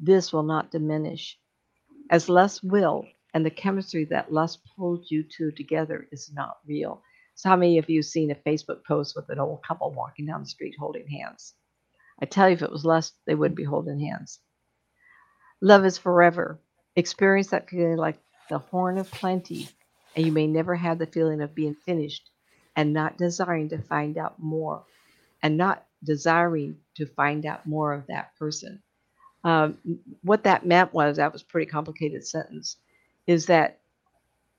This will not diminish, as lust will, and the chemistry that lust pulls you two together is not real. So, how many of you seen a Facebook post with an old couple walking down the street holding hands? I tell you, if it was lust, they wouldn't be holding hands. Love is forever. Experience that like the horn of plenty, and you may never have the feeling of being finished and not desiring to find out more and not desiring to find out more of that person. Um, what that meant was that was a pretty complicated sentence is that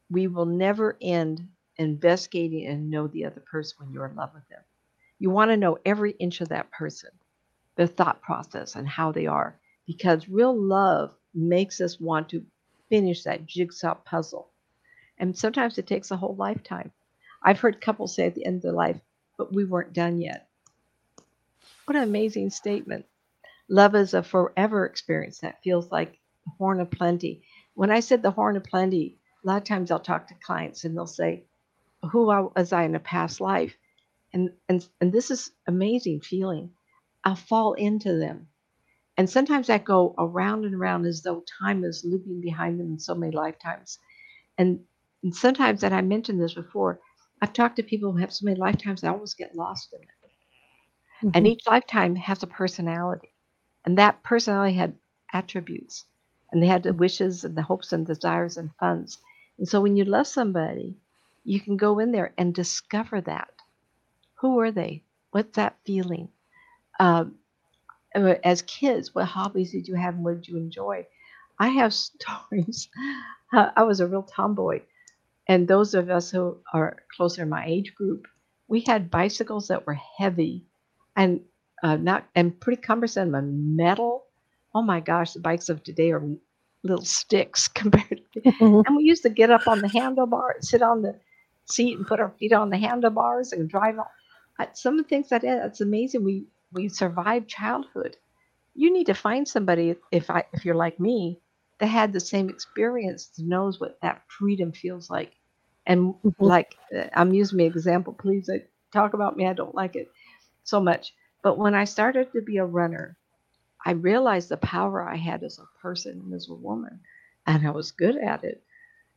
we will never end investigating and know the other person when you're in love with them. You want to know every inch of that person, their thought process, and how they are, because real love makes us want to finish that jigsaw puzzle. And sometimes it takes a whole lifetime. I've heard couples say at the end of their life, but we weren't done yet. What an amazing statement. Love is a forever experience that feels like the horn of plenty. When I said the horn of plenty, a lot of times I'll talk to clients and they'll say, Who was I in a past life? And, and, and this is amazing feeling. I'll fall into them. And sometimes I go around and around as though time is looping behind them in so many lifetimes. And, and sometimes, and I mentioned this before, I've talked to people who have so many lifetimes, I almost get lost in it. And Mhm. each lifetime has a personality. And that personality had attributes. And they had the wishes and the hopes and desires and funds. And so when you love somebody, you can go in there and discover that. Who are they? What's that feeling? Um, uh, as kids, what hobbies did you have and what did you enjoy? I have stories. I was a real tomboy, and those of us who are closer my age group, we had bicycles that were heavy, and uh, not and pretty cumbersome and metal. Oh my gosh, the bikes of today are little sticks compared. To, Mhm. and we used to get up on the handlebar, sit on the seat, and put our feet on the handlebars and drive. On. Some of the things I did, it's amazing. We we survived childhood. You need to find somebody if I if you're like me that had the same experience knows what that freedom feels like. And Mhm. like uh, I'm using my example, please. I talk about me. I don't like it so much. But when I started to be a runner, I realized the power I had as a person and as a woman, and I was good at it.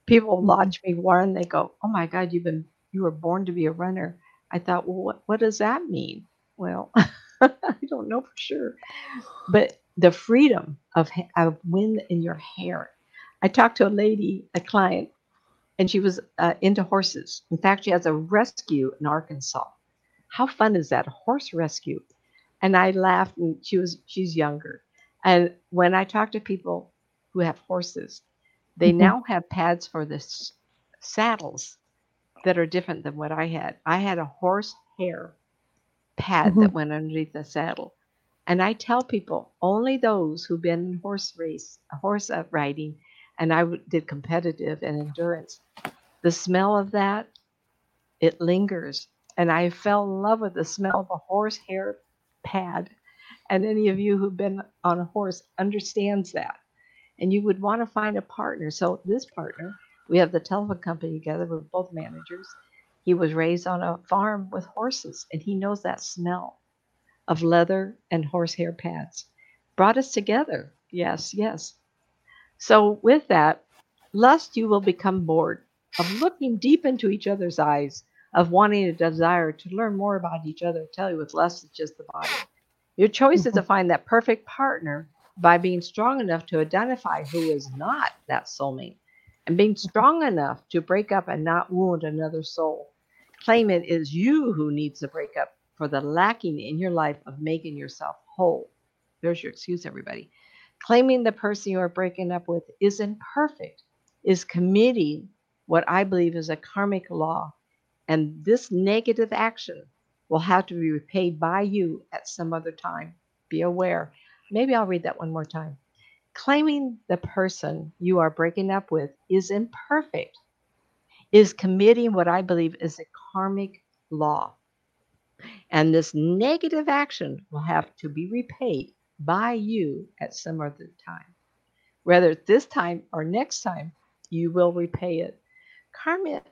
People lodge watch me run, they go, "Oh my God, you've been you were born to be a runner." I thought, well, what what does that mean? Well, I don't know for sure, but the freedom of of wind in your hair. I talked to a lady, a client, and she was uh, into horses. In fact, she has a rescue in Arkansas. How fun is that? A horse rescue. And I laughed and she was she's younger. And when I talk to people who have horses, they Mhm. now have pads for the s- saddles that are different than what I had. I had a horse hair pad that went underneath the saddle. And I tell people only those who've been in horse race, horse uh, riding, and I did competitive and endurance. The smell of that, it lingers. And I fell in love with the smell of a horse hair pad. And any of you who've been on a horse understands that. And you would want to find a partner. So this partner, we have the telephone company together. We're both managers. He was raised on a farm with horses, and he knows that smell of leather and horsehair pads. Brought us together. Yes, yes. So, with that, lust you will become bored of looking deep into each other's eyes, of wanting a desire to learn more about each other. I tell you, with lust, it's just the body. Your choice is to find that perfect partner by being strong enough to identify who is not that soulmate and being strong enough to break up and not wound another soul. Claim it is you who needs to break up for the lacking in your life of making yourself whole. There's your excuse, everybody. Claiming the person you are breaking up with isn't perfect, is committing what I believe is a karmic law. And this negative action will have to be repaid by you at some other time. Be aware. Maybe I'll read that one more time. Claiming the person you are breaking up with is imperfect, is committing what I believe is a karmic law. And this negative action will have to be repaid by you at some other time. Whether this time or next time, you will repay it. Karma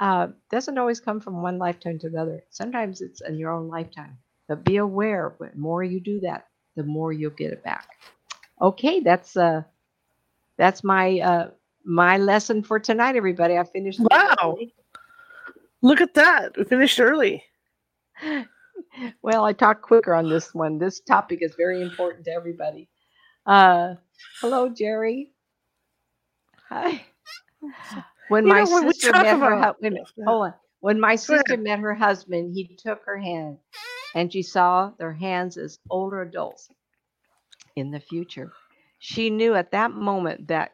uh, doesn't always come from one lifetime to another. Sometimes it's in your own lifetime. But be aware, the more you do that, the more you'll get it back. Okay, that's uh, that's my uh, my lesson for tonight, everybody. I finished. Wow. Look at that. We finished early. Well, I talked quicker on this one. This topic is very important to everybody. Uh, hello, Jerry. Hi. When You my know, when sister met her, about- hu- wait a minute, Yeah. hold on. When my sister met her husband, he took her hand, and she saw their hands as older adults in the future. She knew at that moment that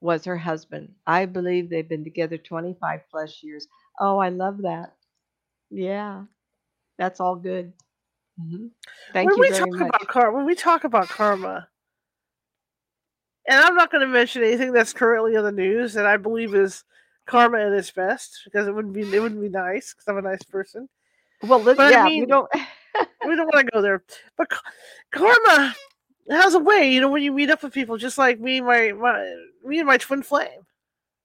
was her husband. I believe they've been together 25 plus years. Oh, I love that. Yeah, that's all good. Mhm. Thank when you we very talk much. about karma, when we talk about karma, and I'm not going to mention anything that's currently in the news that I believe is karma at its best because it wouldn't be it wouldn't be nice because I'm a nice person. Well, let, But I yeah, we don't. We don't want to go there, but karma has a way. You know, when you meet up with people, just like me, my my me and my twin flame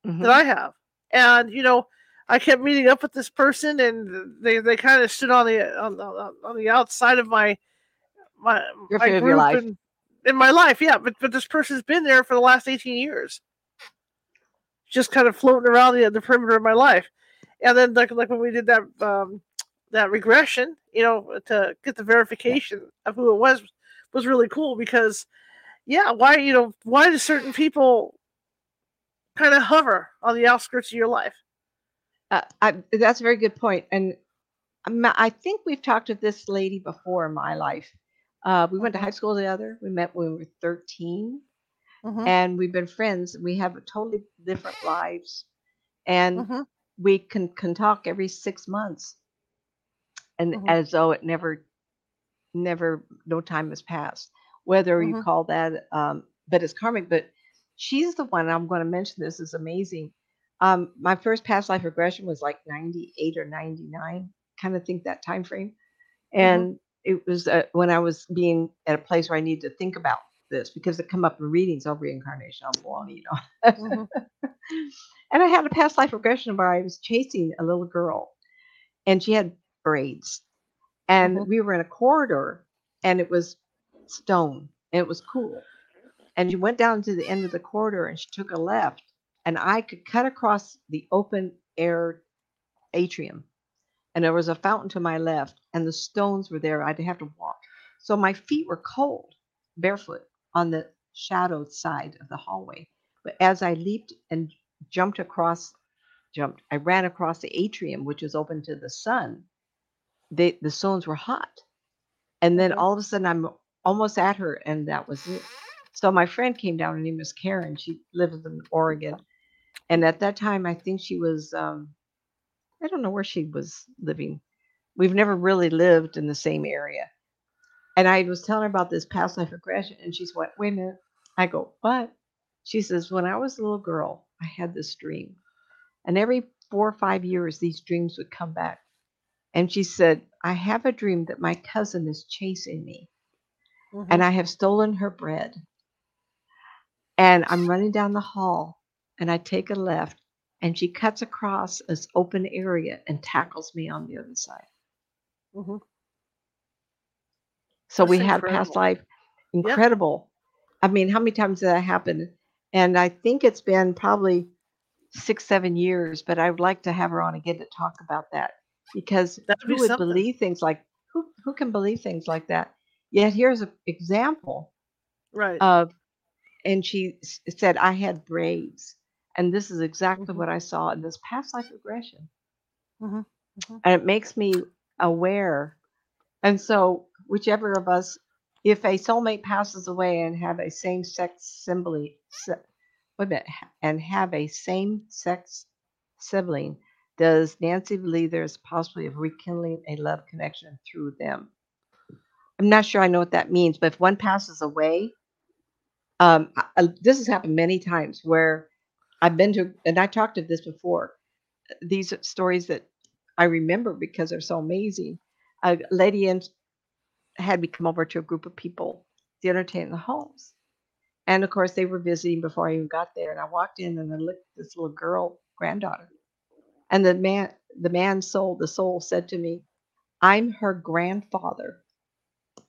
Mhm. that I have, and you know. I kept meeting up with this person, and they, they kind of stood on the on the, on the outside of my my Your my group life. and in my life, yeah. But but this person's been there for the last eighteen years, just kind of floating around the the perimeter of my life. And then like like when we did that um, that regression, you know, to get the verification of who it was was really cool because yeah, why you know why do certain people kind of hover on the outskirts of your life? Uh, I, that's a very good point, and I think we've talked to this lady before in my life. Uh, we went to high school together. We met when we were 13. Mhm. and we've been friends. We have totally different lives, and Mhm. we can can talk every six months, and Mhm. as though it never, never, no time has passed. Whether you Mhm. call that, um, but it's karmic. But she's the one I'm going to mention. This is amazing. Um, my first past life regression was like 98 or 99, kind of think that time frame, Mhm. and it was uh, when I was being at a place where I needed to think about this because it come up in readings of reincarnation. I'm baloney, you know. Mhm. and I had a past life regression where I was chasing a little girl, and she had braids, and Mhm. we were in a corridor, and it was stone, and it was cool. And she went down to the end of the corridor, and she took a left, and I could cut across the open air atrium, and there was a fountain to my left, and the stones were there. I'd have to walk, so my feet were cold, barefoot on the shadowed side of the hallway. But as I leaped and jumped across, jumped, I ran across the atrium, which is open to the sun. They, the stones were hot. And then Mhm. all of a sudden, I'm almost at her, and that was it. So my friend came down. Her name was Karen. She lives in Oregon. And at that time, I think she was, um, I don't know where she was living. We've never really lived in the same area. And I was telling her about this past life regression, and she's went, wait a minute. I go, what? She says, when I was a little girl, I had this dream. And every four or five years, these dreams would come back. And she said, I have a dream that my cousin is chasing me, Mhm. and I have stolen her bread. And I'm running down the hall, and I take a left, and she cuts across this open area and tackles me on the other side. Mhm. So That's we had a past incredible. life. Yep. Incredible. I mean, how many times did that happen? And I think it's been probably six, seven years, but I would like to have her on again to talk about that because That'd who be would something. believe things like who who can believe things like that? Yet here's an example Right. of, and she said I had braids, and this is exactly Mhm. what I saw in this past life regression Mhm. Mhm. and it makes me aware. And so, whichever of us, if a soulmate passes away and have a same sex sibling, se- wait a minute, and have a same sex sibling, does Nancy believe there's possibly of rekindling a love connection through them? I'm not sure I know what that means, but if one passes away, um, I- I- this has happened many times where I've been to, and I talked of this before. These stories that I remember because they're so amazing. A lady in, had me come over to a group of people to entertain the homes. And of course, they were visiting before I even got there. And I walked in and I looked at this little girl, granddaughter. And the man, the man soul, the soul said to me, I'm her grandfather.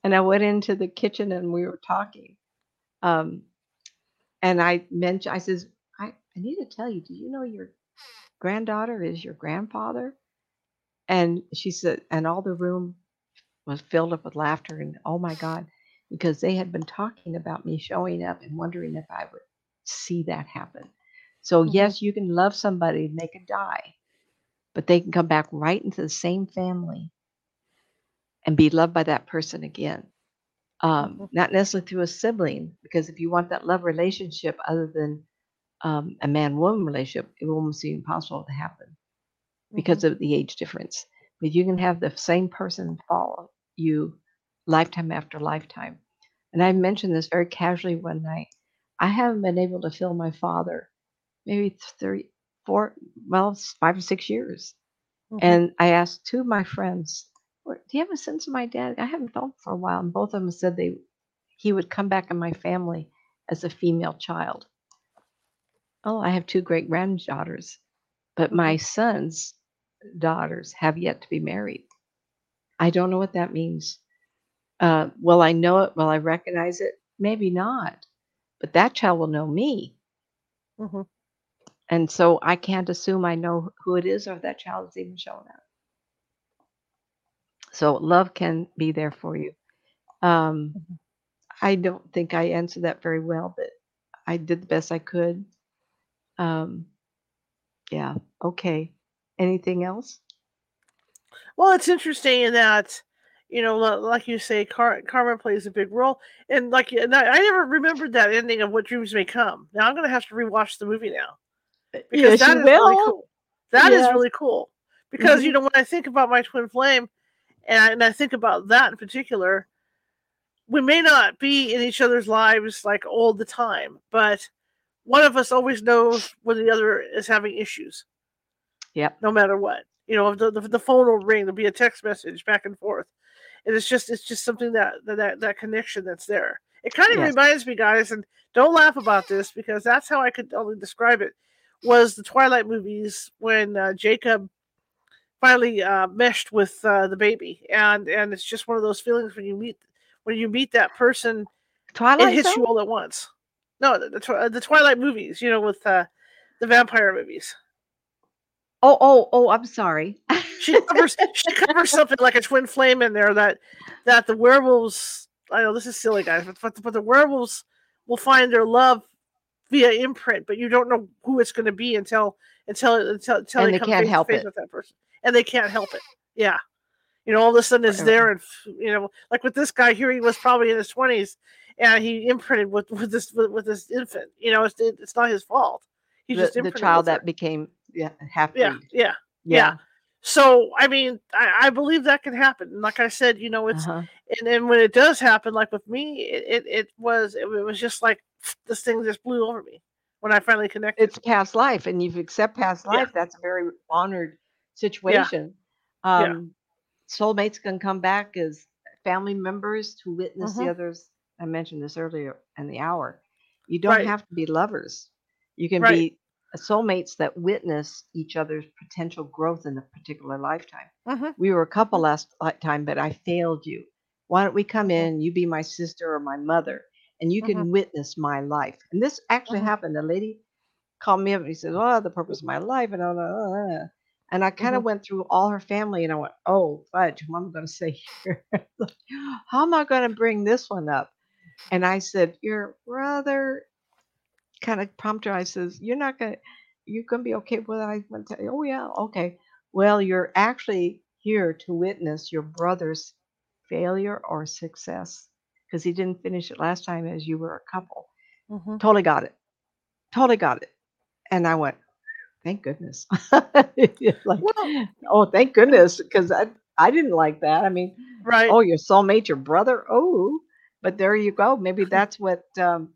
And I went into the kitchen and we were talking. Um, and I mentioned, I says, I, need to tell you, do you know your granddaughter is your grandfather? And she said, and all the room was filled up with laughter and oh my God, because they had been talking about me showing up and wondering if I would see that happen. So, Mhm. yes, you can love somebody and they can die, but they can come back right into the same family and be loved by that person again. Um, Mhm. not necessarily through a sibling, because if you want that love relationship other than um, a man woman relationship, it will almost be impossible to happen because Mhm. of the age difference. But you can have the same person follow you lifetime after lifetime. And I mentioned this very casually one night. I haven't been able to feel my father maybe three, four, well, five or six years. Mhm. And I asked two of my friends, "Do you have a sense of my dad?" I haven't felt for a while, and both of them said they he would come back in my family as a female child. Oh, I have two great granddaughters, but my sons' daughters have yet to be married. I don't know what that means. Uh, will I know it? Will I recognize it? Maybe not. But that child will know me. Mhm. And so I can't assume I know who it is or if that child is even showing up. So love can be there for you. Um, Mhm. I don't think I answered that very well, but I did the best I could. Um, yeah. Okay. Anything else? Well, it's interesting in that, You know, like you say, Car- karma plays a big role, and like, and I, I never remembered that ending of "What Dreams May Come." Now I'm gonna have to rewatch the movie now because yes, that you really cool. That is Yes. really cool because Mhm. you know when I think about my twin flame, and I, and I think about that in particular, we may not be in each other's lives like all the time, but one of us always knows when the other is having issues, Yep. no matter what. You know, the, the, the phone will ring, there'll be a text message back and forth, and it's just it's just something that that that, connection that's there. It kind of Yes. reminds me, guys, and don't laugh about this because that's how I could only describe it. Was the Twilight movies when uh, Jacob finally uh, meshed with uh, the baby, and and it's just one of those feelings when you meet when you meet that person, it Twilight hits Zone? you all at once. No, the the, the Twilight movies, you know, with uh, the vampire movies. Oh, oh, oh, I'm sorry. She covers she covers something like a twin flame in there that that the werewolves. I know this is silly, guys, but but, but the werewolves will find their love via imprint, but you don't know who it's going to be until until until until And they they come can't face help to face it. with that person, and they can't help it. Yeah, you know, all of a sudden it's there, and you know, like with this guy here, he was probably in his twenties, and he imprinted with with this with, with this infant. You know, it's it's not his fault. He The, just the child that became yeah, half yeah breed. yeah yeah. So I mean, I, I believe that can happen. And like I said, you know, it's Uh-huh. and then when it does happen, like with me, it it, it was it, was just like this thing just blew over me when I finally connected. It's past life, and you've accept past Yeah. life. That's a very honored situation. Um, Soulmates can come back as family members to witness Mhm. the others. I mentioned this earlier in the hour. You don't Right. have to be lovers. You can Right. be soulmates that witness each other's potential growth in a particular lifetime. Mhm. We were a couple last lifetime, but I failed you. Why don't we come Mhm. in? You be my sister or my mother, and you can witness my life. And this actually happened. A lady called me up and he said, "Oh, the purpose of my life," and uh, uh, uh." And I kind of went through all her family, and I went, "Oh, fudge! What am I going to say here? How am I going to bring this one up?" And I said, "Your brother." Kind of prompted her. I says, "You're not gonna, you're gonna be okay with." it?" I went to, "Oh yeah, okay." Well, you're actually here to witness your brother's failure or success because he didn't finish it last time as you were a couple. Mhm. Totally got it. Totally got it. And I went, thank goodness. Like, Well, oh, thank goodness, because I I didn't like that. I mean, right. oh, your soulmate, your brother. Oh, but there you go. Maybe that's what um,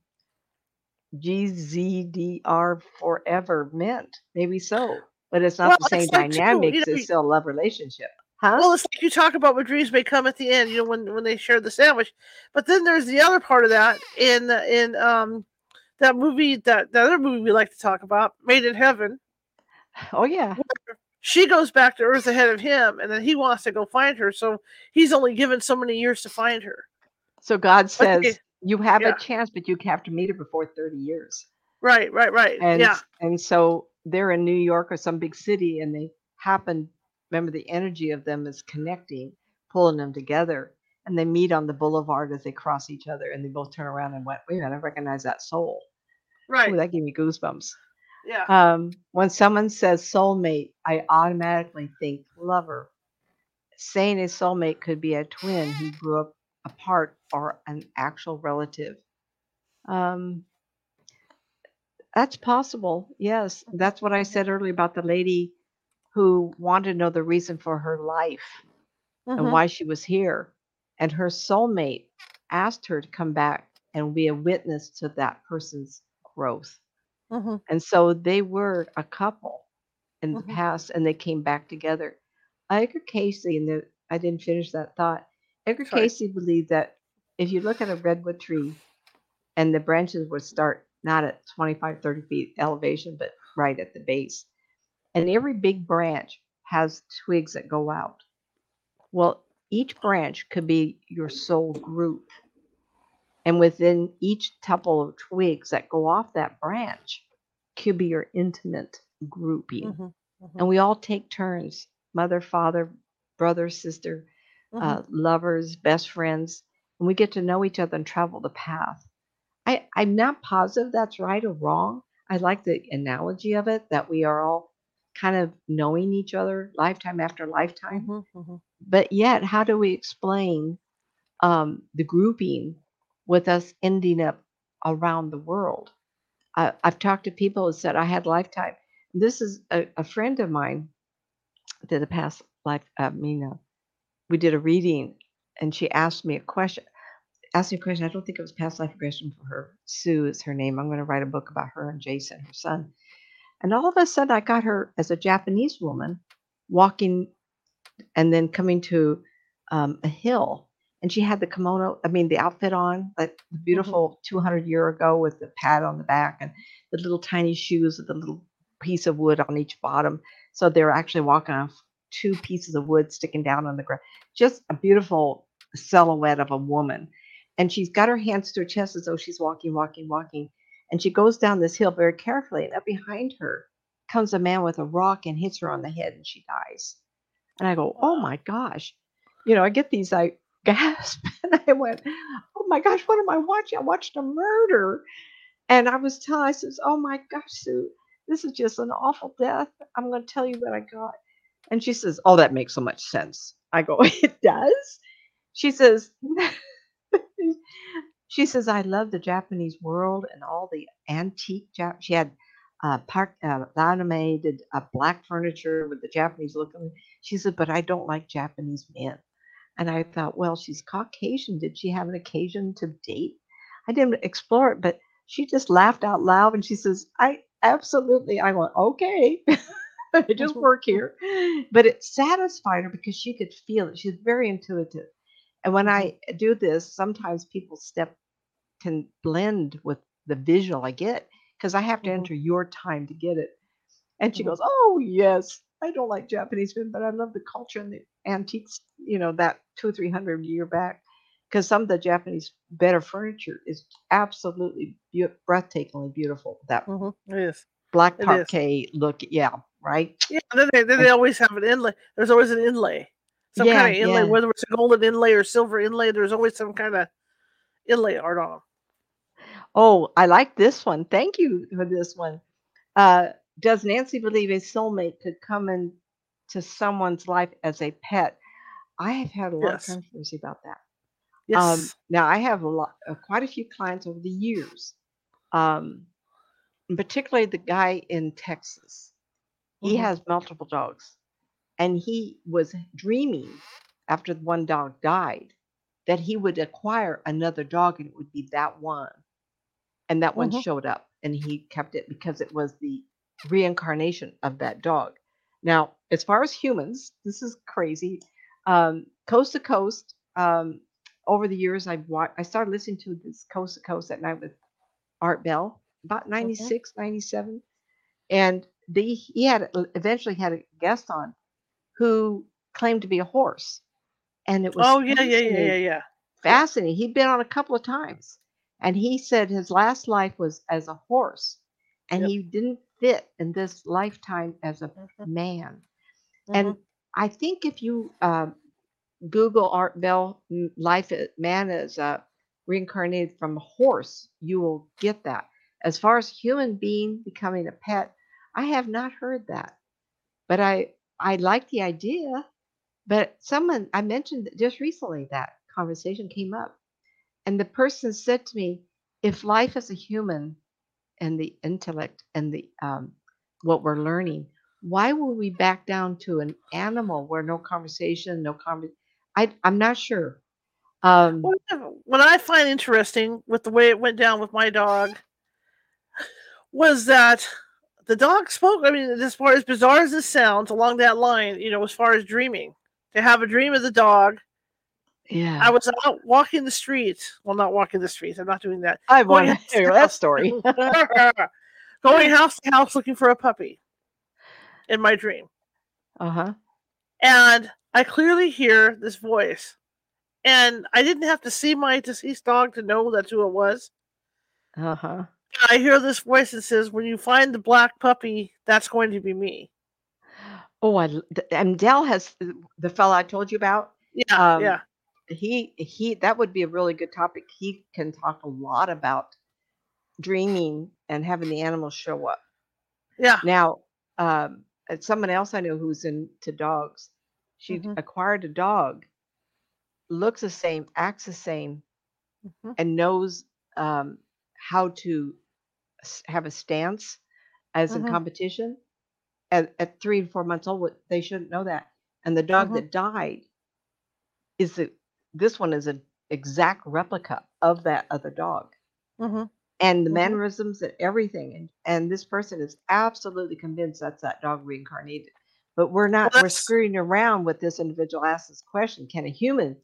GZDR forever meant. Maybe so. But it's not Well, the same like, too, you dynamics. know, it's still a love relationship. Huh? Well, it's like you talk about what dreams may come at the end, you know, when when they share the sandwich. But then there's the other part of that in in um that movie that the other movie we like to talk about, Made in Heaven. oh, yeah. She goes back to Earth ahead of him, and then he wants to go find her. So he's only given so many years to find her. So God says, they- you have yeah. a chance, but you have to meet her before 30 years. Right, right, right. and yeah, and so they're in New York or some big city, and they happen. Remember, the energy of them is connecting, pulling them together, and they meet on the boulevard as they cross each other, and they both turn around and went, "Wait a minute, I recognize that soul." right. Ooh, that gave me goosebumps. yeah. Um, when someone says soulmate, I automatically think lover. Saying a soulmate could be a twin who grew up apart or an actual relative. Um, that's possible. Yes, that's what I said earlier about the lady who wanted to know the reason for her life and why she was here. And her soulmate asked her to come back and be a witness to that person's growth. Mhm. And so they were a couple in the Mhm. past and they came back together. Edgar Cayce, and the, I didn't finish that thought. Edgar Sorry. Cayce believed that if you look at a redwood tree and the branches would start not at 25, 30 feet elevation, but right at the base. And every big branch has twigs that go out. Well, each branch could be your soul group. And within each couple of twigs that go off that branch could be your intimate grouping. Mhm. Mhm. And we all take turns mother, father, brother, sister. Uh, lovers, best friends, and we get to know each other and travel the path. I, I'm not positive that's right or wrong. I like the analogy of it that we are all kind of knowing each other lifetime after lifetime. Mhm. Mhm. but yet, how do we explain um, the grouping with us ending up around the world? I, I've talked to people who said I had lifetime. This is a, a friend of mine did a past life. I mean, uh, we did a reading, and she asked me a question. Asked me a question. I don't think it was past life regression for her. Sue is her name. I'm going to write a book about her and Jason, her son. And all of a sudden, I got her as a Japanese woman walking and then coming to um, a hill. And she had the kimono, I mean, the outfit on, like the beautiful 200 year ago with the pad on the back and the little tiny shoes with the little piece of wood on each bottom. So they're actually walking off two pieces of wood sticking down on the ground. Just a beautiful silhouette of a woman. And she's got her hands to her chest as though she's walking, walking, walking. And she goes down this hill very carefully. And up behind her comes a man with a rock and hits her on the head and she dies. And I go, oh my gosh. You know, I get these, I gasp. And I went, oh my gosh, what am I watching? I watched a murder. And I was telling, I says, oh my gosh, Sue, this is just an awful death. I'm going to tell you what I got. And she says, oh, that makes so much sense. I go, it does? She says, she says, I love the Japanese world and all the antique. Jap-. She had uh, park, uh, laminated uh, black furniture with the Japanese look. She said, but I don't like Japanese men. And I thought, well, she's Caucasian. Did she have an occasion to date? I didn't explore it, but she just laughed out loud and she says, I absolutely. I went, okay. I just work here. But it satisfied her because she could feel it. She's very intuitive. And when I do this, sometimes people's step can blend with the visual I get because I have to Mhm. enter your time to get it. And she Mhm. goes, Oh, yes. I don't like Japanese men, but I love the culture and the antiques, you know, that two or three hundred year back. Because some of the Japanese better furniture is absolutely beau- breathtakingly beautiful. That Mhm. It is. black parquet look, yeah, right? Yeah. Then they, then they always have an inlay. There's always an inlay. Some Yeah, kind of inlay, yeah. whether it's a golden inlay or silver inlay. There's always some kind of inlay art on them. Oh, I like this one. Thank you for this one. Uh, does Nancy believe a soulmate could come into someone's life as a pet? I have had a lot Yes. of controversy about that. Yes. Um, now I have a lot, uh, quite a few clients over the years, um, particularly the guy in Texas. He Mhm. has multiple dogs, and he was dreaming after one dog died that he would acquire another dog, and it would be that one, and that one Mhm. showed up, and he kept it because it was the reincarnation of that dog. Now, as far as humans, this is crazy. Um, coast to coast, um, over the years, I've wa- I started listening to this coast to coast at night with Art Bell, about 96, 97. And the, he had eventually had a guest on who claimed to be a horse. And it was oh yeah, yeah, yeah, yeah, fascinating- yeah. fascinating. He'd been on a couple of times. And he said his last life was as a horse. And Yep. he didn't fit in this lifetime as a Mhm. man. Mhm. And I think if you um, Google Art Bell life a- man as uh, reincarnated from a horse, you will get that. As far as human being becoming a pet, I have not heard that, but I I like the idea. But someone I mentioned just recently that conversation came up, and the person said to me, if life as a human and the intellect and the um, what we're learning, why would we back down to an animal where no conversation, no conver I I'm not sure. Um, what I find interesting with the way it went down with my dog was that the dog spoke. I mean, as far as bizarre as this sounds, along that line, you know, as far as dreaming, to have a dream of the dog. yeah, I was out walking the streets. Well, not walking the streets. I'm not doing that. I want to hear that story. Going house to house looking for a puppy in my dream. uh huh. and I clearly hear this voice. And I didn't have to see my deceased dog to know that's who it was. Uh huh. I hear this voice that says, "When you find the black puppy, that's going to be me." Oh, I and Dell has the fellow I told you about. Yeah, Um, yeah. He he. That would be a really good topic. He can talk a lot about dreaming and having the animals show up. Yeah. Now, um, someone else I know who's into dogs, She Mhm. acquired a dog, looks the same, acts the same, Mhm. and knows um, how to have a stance as in Mhm. competition. At, at three and four months old, they shouldn't know that. And the dog Mhm. that died is the this one is an exact replica of that other dog Mhm. and the Mhm. mannerisms and everything and and this person is absolutely convinced that's that dog reincarnated but we're not we're screwing around with this individual asks this question can a human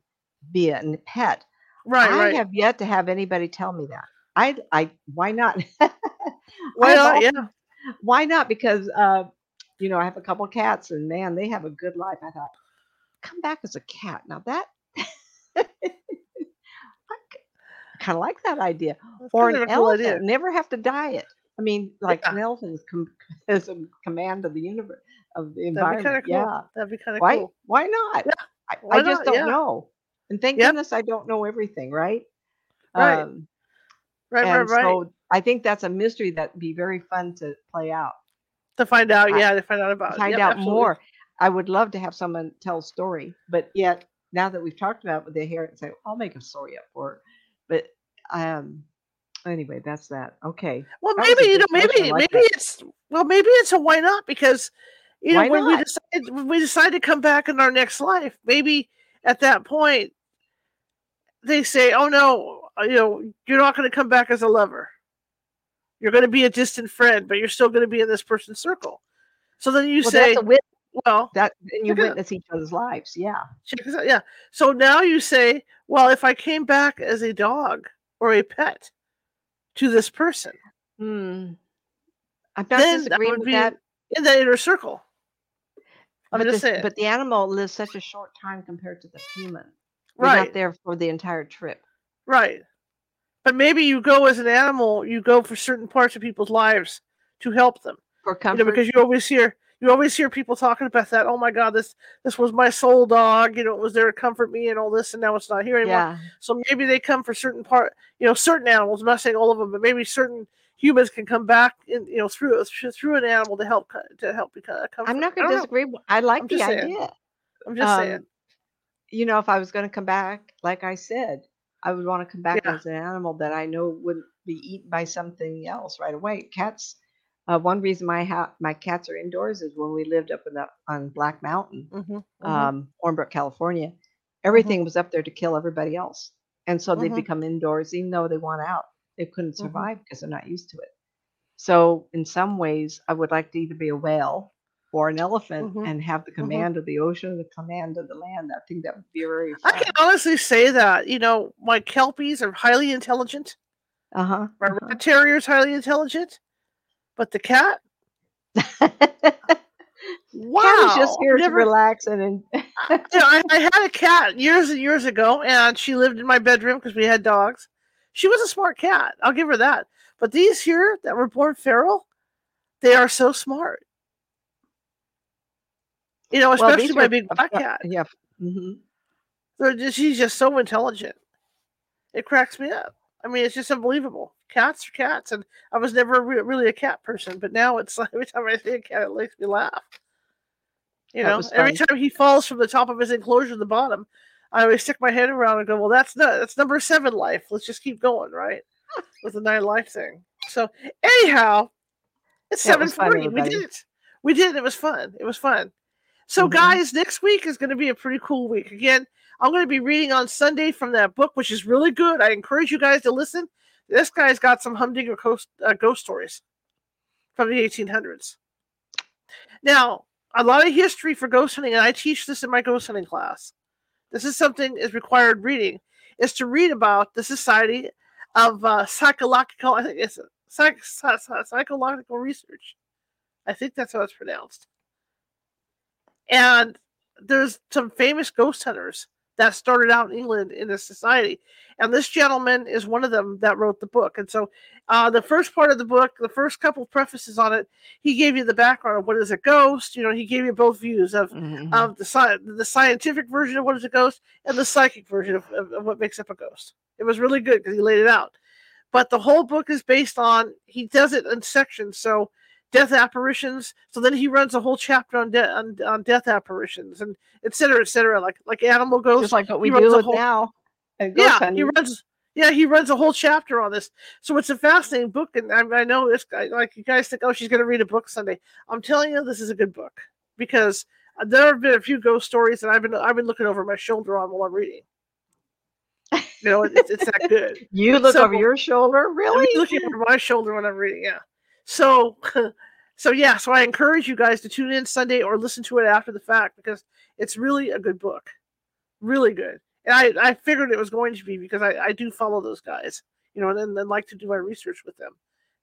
be a pet Right, i right. have yet to have anybody tell me that i i why not Why I've not? Yeah. why not because uh you know i have a couple cats and man they have a good life i thought come back as a cat now that I kind of like that idea That's or kind an of a cool elephant idea. never have to diet i mean like Yeah. an elephant is, com- is a command of the universe of the That'd be environment kind of cool. yeah That'd be kind of why cool. why not Yeah, I, why I just not? don't Yeah. know and thank Yep. goodness i don't know everything right Right. um Right, right, and right. so i think that's a mystery that'd be very fun to play out to find out, I- yeah, to find out about find Yep, out absolutely. more. I would love to have someone tell a story, but yet now that we've talked about it, they hear it and say, "I'll make a story up for it." But um, anyway, that's that. Okay. Well, That maybe you know, maybe like maybe that. it's well, maybe it's a why not because you know Why when we not? decide when we decide to come back in our next life, maybe at that point they say, "Oh no, you know, you're not going to come back as a lover. You're going to be a distant friend, but you're still going to be in this person's circle." So then you Well, say, "Well, that and you Check it out. witness each other's lives. Yeah. check this out." Yeah. So now you say, "Well, if I came back as a dog or a pet to this person, Hmm. I'm not then that disagreeing would with be that. in that inner circle." I'm But, just saying. but the animal lives such a short time compared to the human. We're not there for the entire trip. Right. But maybe you go as an animal, you go for certain parts of people's lives to help them. For You know, because you always hear you always hear people talking about that. Oh my God, this this was my soul dog. You know, it was there to comfort me and all this, and now it's not here anymore. yeah. So maybe they come for certain part. You know, certain animals. I'm not saying all of them, but maybe certain humans can come back in. You know, through through an animal to help to help become comfort. I'm not going to know. disagree. w- I like I'm the just saying. idea. I'm just Um, saying. you know, if I was going to come back, like I said, I would want to come back Yeah. as an animal that I know wouldn't be eaten by something else right away. Cats. Uh, one reason my ha- my cats are indoors is when we lived up in the on Black Mountain, hmm um, Hornbrook, California. Everything was up there to kill everybody else, and so they've Mhm. become indoors, even though they want out. They couldn't Mhm. survive because they're not used to it. So, in some ways, I would like to either be a whale or an elephant Mhm. and have the Mhm. command of the ocean, the command of the land. I think that would be very I can honestly say that. You know, my kelpies are highly intelligent. Uh huh. My rat terrier is highly intelligent, but the cat, wow, Cat just here never- to relax and. en- you know, I, I had a cat years and years ago, and she lived in my bedroom because we had dogs. She was a smart cat. I'll give her that. But these here that were born feral, they are so smart. You know, especially these my are- big black cat. Yeah. hmm They're just, she's just so intelligent. It cracks me up. I mean, it's just unbelievable. Cats are cats, and I was never re- really a cat person, but now it's like every time I see a cat, it makes me laugh. You know, every time he falls from the top of his enclosure to the bottom, I always stick my head around and go, "Well, that's not that's number seven life. Let's just keep going, right?" With the nine life thing. So anyhow, it's That seven forty. We did it. We did. it. It was fun. It was fun. So, Mhm. guys, next week is going to be a pretty cool week. Again, I'm going to be reading on Sunday from that book, which is really good. I encourage you guys to listen. This guy's got some humdinger ghost, uh, ghost stories from the 1800s. Now, a lot of history for ghost hunting, and I teach this in my ghost hunting class. This is something is required reading, is to read about the Society of uh, Psychological, I think it's psych, psych, Psychological Research. I think that's how it's pronounced. And there's some famous ghost hunters that started out in England in this society. And this gentleman is one of them that wrote the book. And so uh, the first part of the book, the first couple of prefaces on it, he gave you the background of what is a ghost. You know, he gave you both views of Mhm. of the sci- the scientific version of what is a ghost and the psychic version of, of, of what makes up a ghost. It was really good because he laid it out. But the whole book is based on he does it in sections. So death apparitions. So then he runs a whole chapter on, de- on, on death apparitions and et cetera, et cetera. Like like animal ghosts. Just like what we do whole- now. yeah, he runs. Yeah, he runs a whole chapter on this. So it's a fascinating book, and I, I know this guy. Like you guys think, oh, she's going to read a book Sunday. I'm telling you, this is a good book because uh, there have been a few ghost stories that I've been I've been looking over my shoulder on while I'm reading. You know, it's, it's that good. You look So- over your shoulder, really? I'm looking over my shoulder when I'm reading. Yeah. So, so yeah. So I encourage you guys to tune in Sunday or listen to it after the fact because it's really a good book, really good. And I I figured it was going to be because I I do follow those guys, you know, and then, like to do my research with them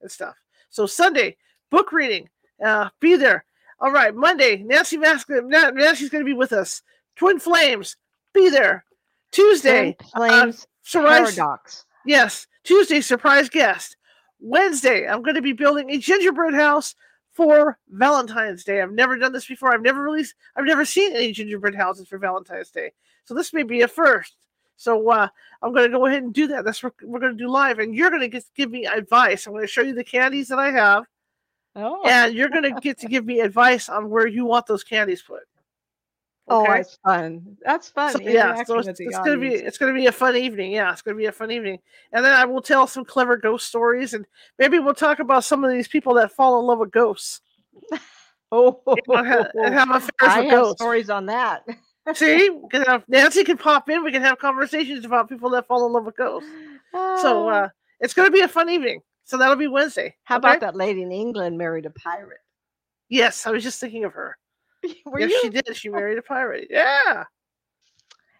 and stuff. So Sunday book reading, uh, be there. All right, Monday Nancy Matz Nancy's going to be with us. Twin Flames, be there. Tuesday, Twin Flames Surprise Paradox. Yes, Tuesday surprise guest. Wednesday, I'm going to be building a gingerbread house for Valentine's Day. I've never done this before. I've never really, I've never seen any gingerbread houses for Valentine's Day. So this may be a first. So uh, I'm going to go ahead and do that. That's what we're going to do live, and you're going to give me advice. I'm going to show you the candies that I have, Oh, and you're going to get to give me advice on where you want those candies put. Oh, Okay? it's fun. That's fun. So, yeah, so it's, it's gonna be it's gonna be a fun evening. Yeah, it's gonna be a fun evening, and then I will tell some clever ghost stories, and maybe we'll talk about some of these people that fall in love with ghosts Oh, and have, and have affairs I with have ghosts. stories on that. See, we can have, Nancy can pop in. We can have conversations about people that fall in love with ghosts. So Ah, uh, it's gonna be a fun evening. So that'll be Wednesday. how okay? about that lady in England married a pirate? Yes, I was just thinking of her. Were yes, you? she did. She married a pirate. Yeah.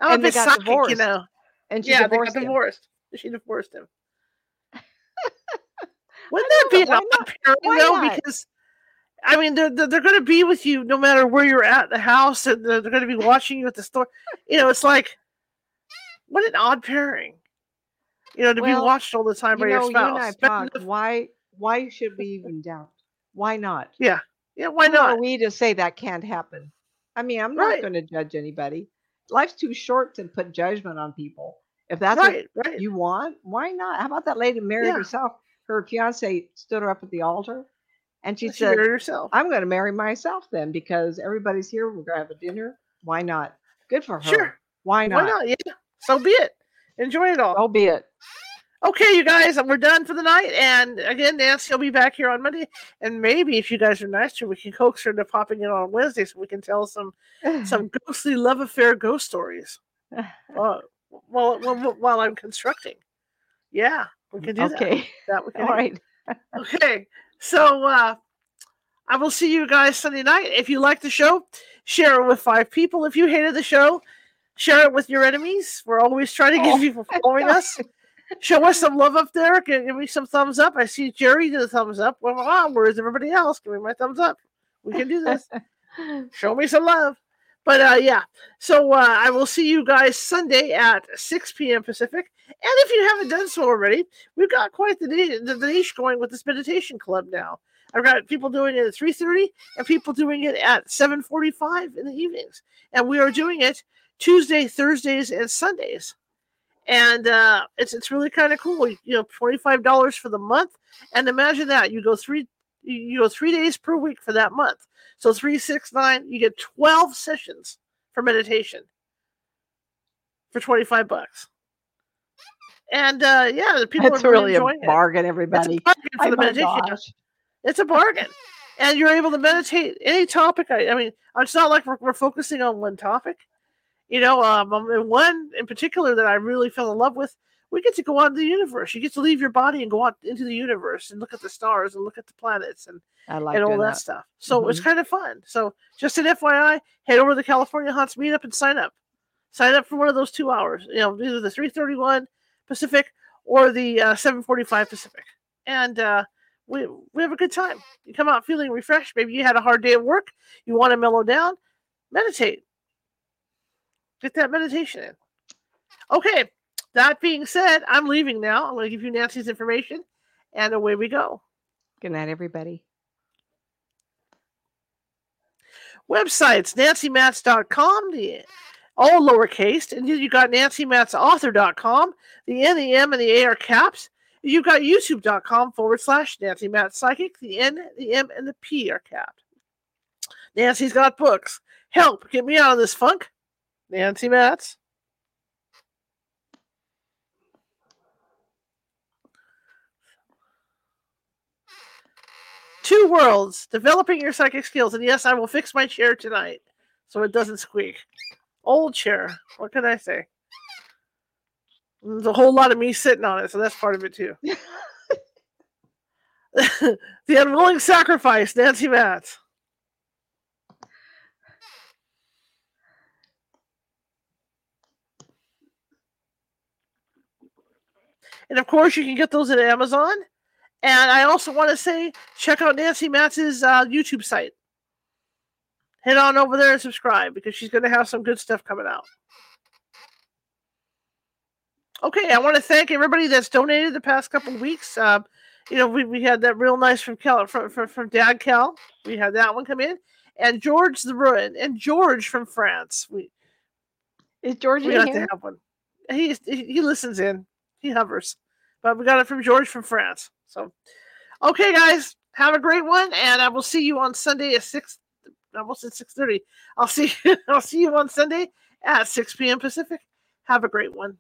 I'm And a they got psychic, you know. And she yeah, divorced they got him. divorced. She divorced him. Wouldn't that be an why odd not? pairing though? Because I mean, they're they're, they're going to be with you no matter where you're at in the house, and they're, they're going to be watching you at the store. You know, it's like what an odd pairing. You know, to be watched all the time You by know, your you and I spouse. talked. Why? Why should we even doubt? Why not? yeah, why Who not? we to say that can't happen? I mean, I'm not Right. going to judge anybody. Life's too short to put judgment on people. If that's Right, right. what you want, why not? How about that lady married Yeah. herself? Her fiance stood her up at the altar, and she She said, herself. "I'm going to marry myself then because everybody's here. We're going to have a dinner. Why not? Good for her. Sure. Why not? Why not? Yeah. So be it. Enjoy it all. So be it. Okay, you guys, we're done for the night. And again, Nancy will be back here on Monday. And maybe if you guys are nice to her, we can coax her into popping in on Wednesday so we can tell some some ghostly love affair ghost stories. Uh, while, while while I'm constructing. Yeah, we can do that. okay. That can All right. Okay, so uh, I will see you guys Sunday night. If you like the show, share it with five people. If you hated the show, share it with your enemies. We're always trying to get Oh. people following us. Show us some love up there. Give, give me some thumbs up. I see Jerry did a thumbs up. Well, wow, where's everybody else? Give me my thumbs up. We can do this. Show me some love. But uh, yeah, so uh, I will see you guys Sunday at 6 p.m. Pacific. And if you haven't done so already, we've got quite the, the, the niche going with this meditation club now. I've got people doing it at 3.30 and people doing it at 7.45 in the evenings. And we are doing it Tuesday, Thursdays, and Sundays. And uh, it's it's really kind of cool. You know, $25 for the month. And imagine that. You go three you- go three days per week for that month. So three, six, nine, you get 12 sessions for meditation for 25 bucks. And uh, yeah, the people That's are really really a enjoying it. bargain, It's a everybody. bargain for Oh the meditation. gosh. It's a bargain. And you're able to meditate any topic. I, I mean, it's not like we're, we're focusing on one topic. You know, um, um, and one in particular that I really fell in love with, we get to go out into the universe. You get to leave your body and go out into the universe and look at the stars and look at the planets and I like and all that, that. stuff. So it's Mhm. kind of fun. So just an FYI, head over to the California Haunts meetup and sign up. Sign up for one of those two hours. You know, either the 331 Pacific or the uh, 745 Pacific. And uh, we we have a good time. You come out feeling refreshed. Maybe you had a hard day at work. You want to mellow down. Meditate. Get that meditation in. Okay. That being said, I'm leaving now. I'm going to give you Nancy's information, and away we go. Good night, everybody. websites nancymatz.com the all lowercase and then you got nancymatzauthor.com the n the m and the a are caps You've got youtube.com forward slash Nancy Matz Psychic. The N, the M, and the P are capped. Nancy's got books. Help, get me out of this funk. Nancy Matz. Two worlds, developing your psychic skills. And yes, I will fix my chair tonight so it doesn't squeak. Old chair. What can I say? There's a whole lot of me sitting on it, so that's part of it too. the unwilling sacrifice, Nancy Matz. And of course, you can get those at Amazon. And I also want to say, check out Nancy Matz's uh, YouTube site. Head on over there and subscribe because she's going to have some good stuff coming out. Okay, I want to thank everybody that's donated the past couple of weeks. Uh, you know, we, we had that real nice from Cal from, from, from Dad Cal. We had that one come in, and George the Ruin and George from France. We is George we in got here? to have one. He he listens in. He hovers, but we got it from George from France. So, okay, guys, have a great one, and I will see you on Sunday at six. Almost at six thirty. I'll see. I'll see you on Sunday at six p.m. Pacific. Have a great one.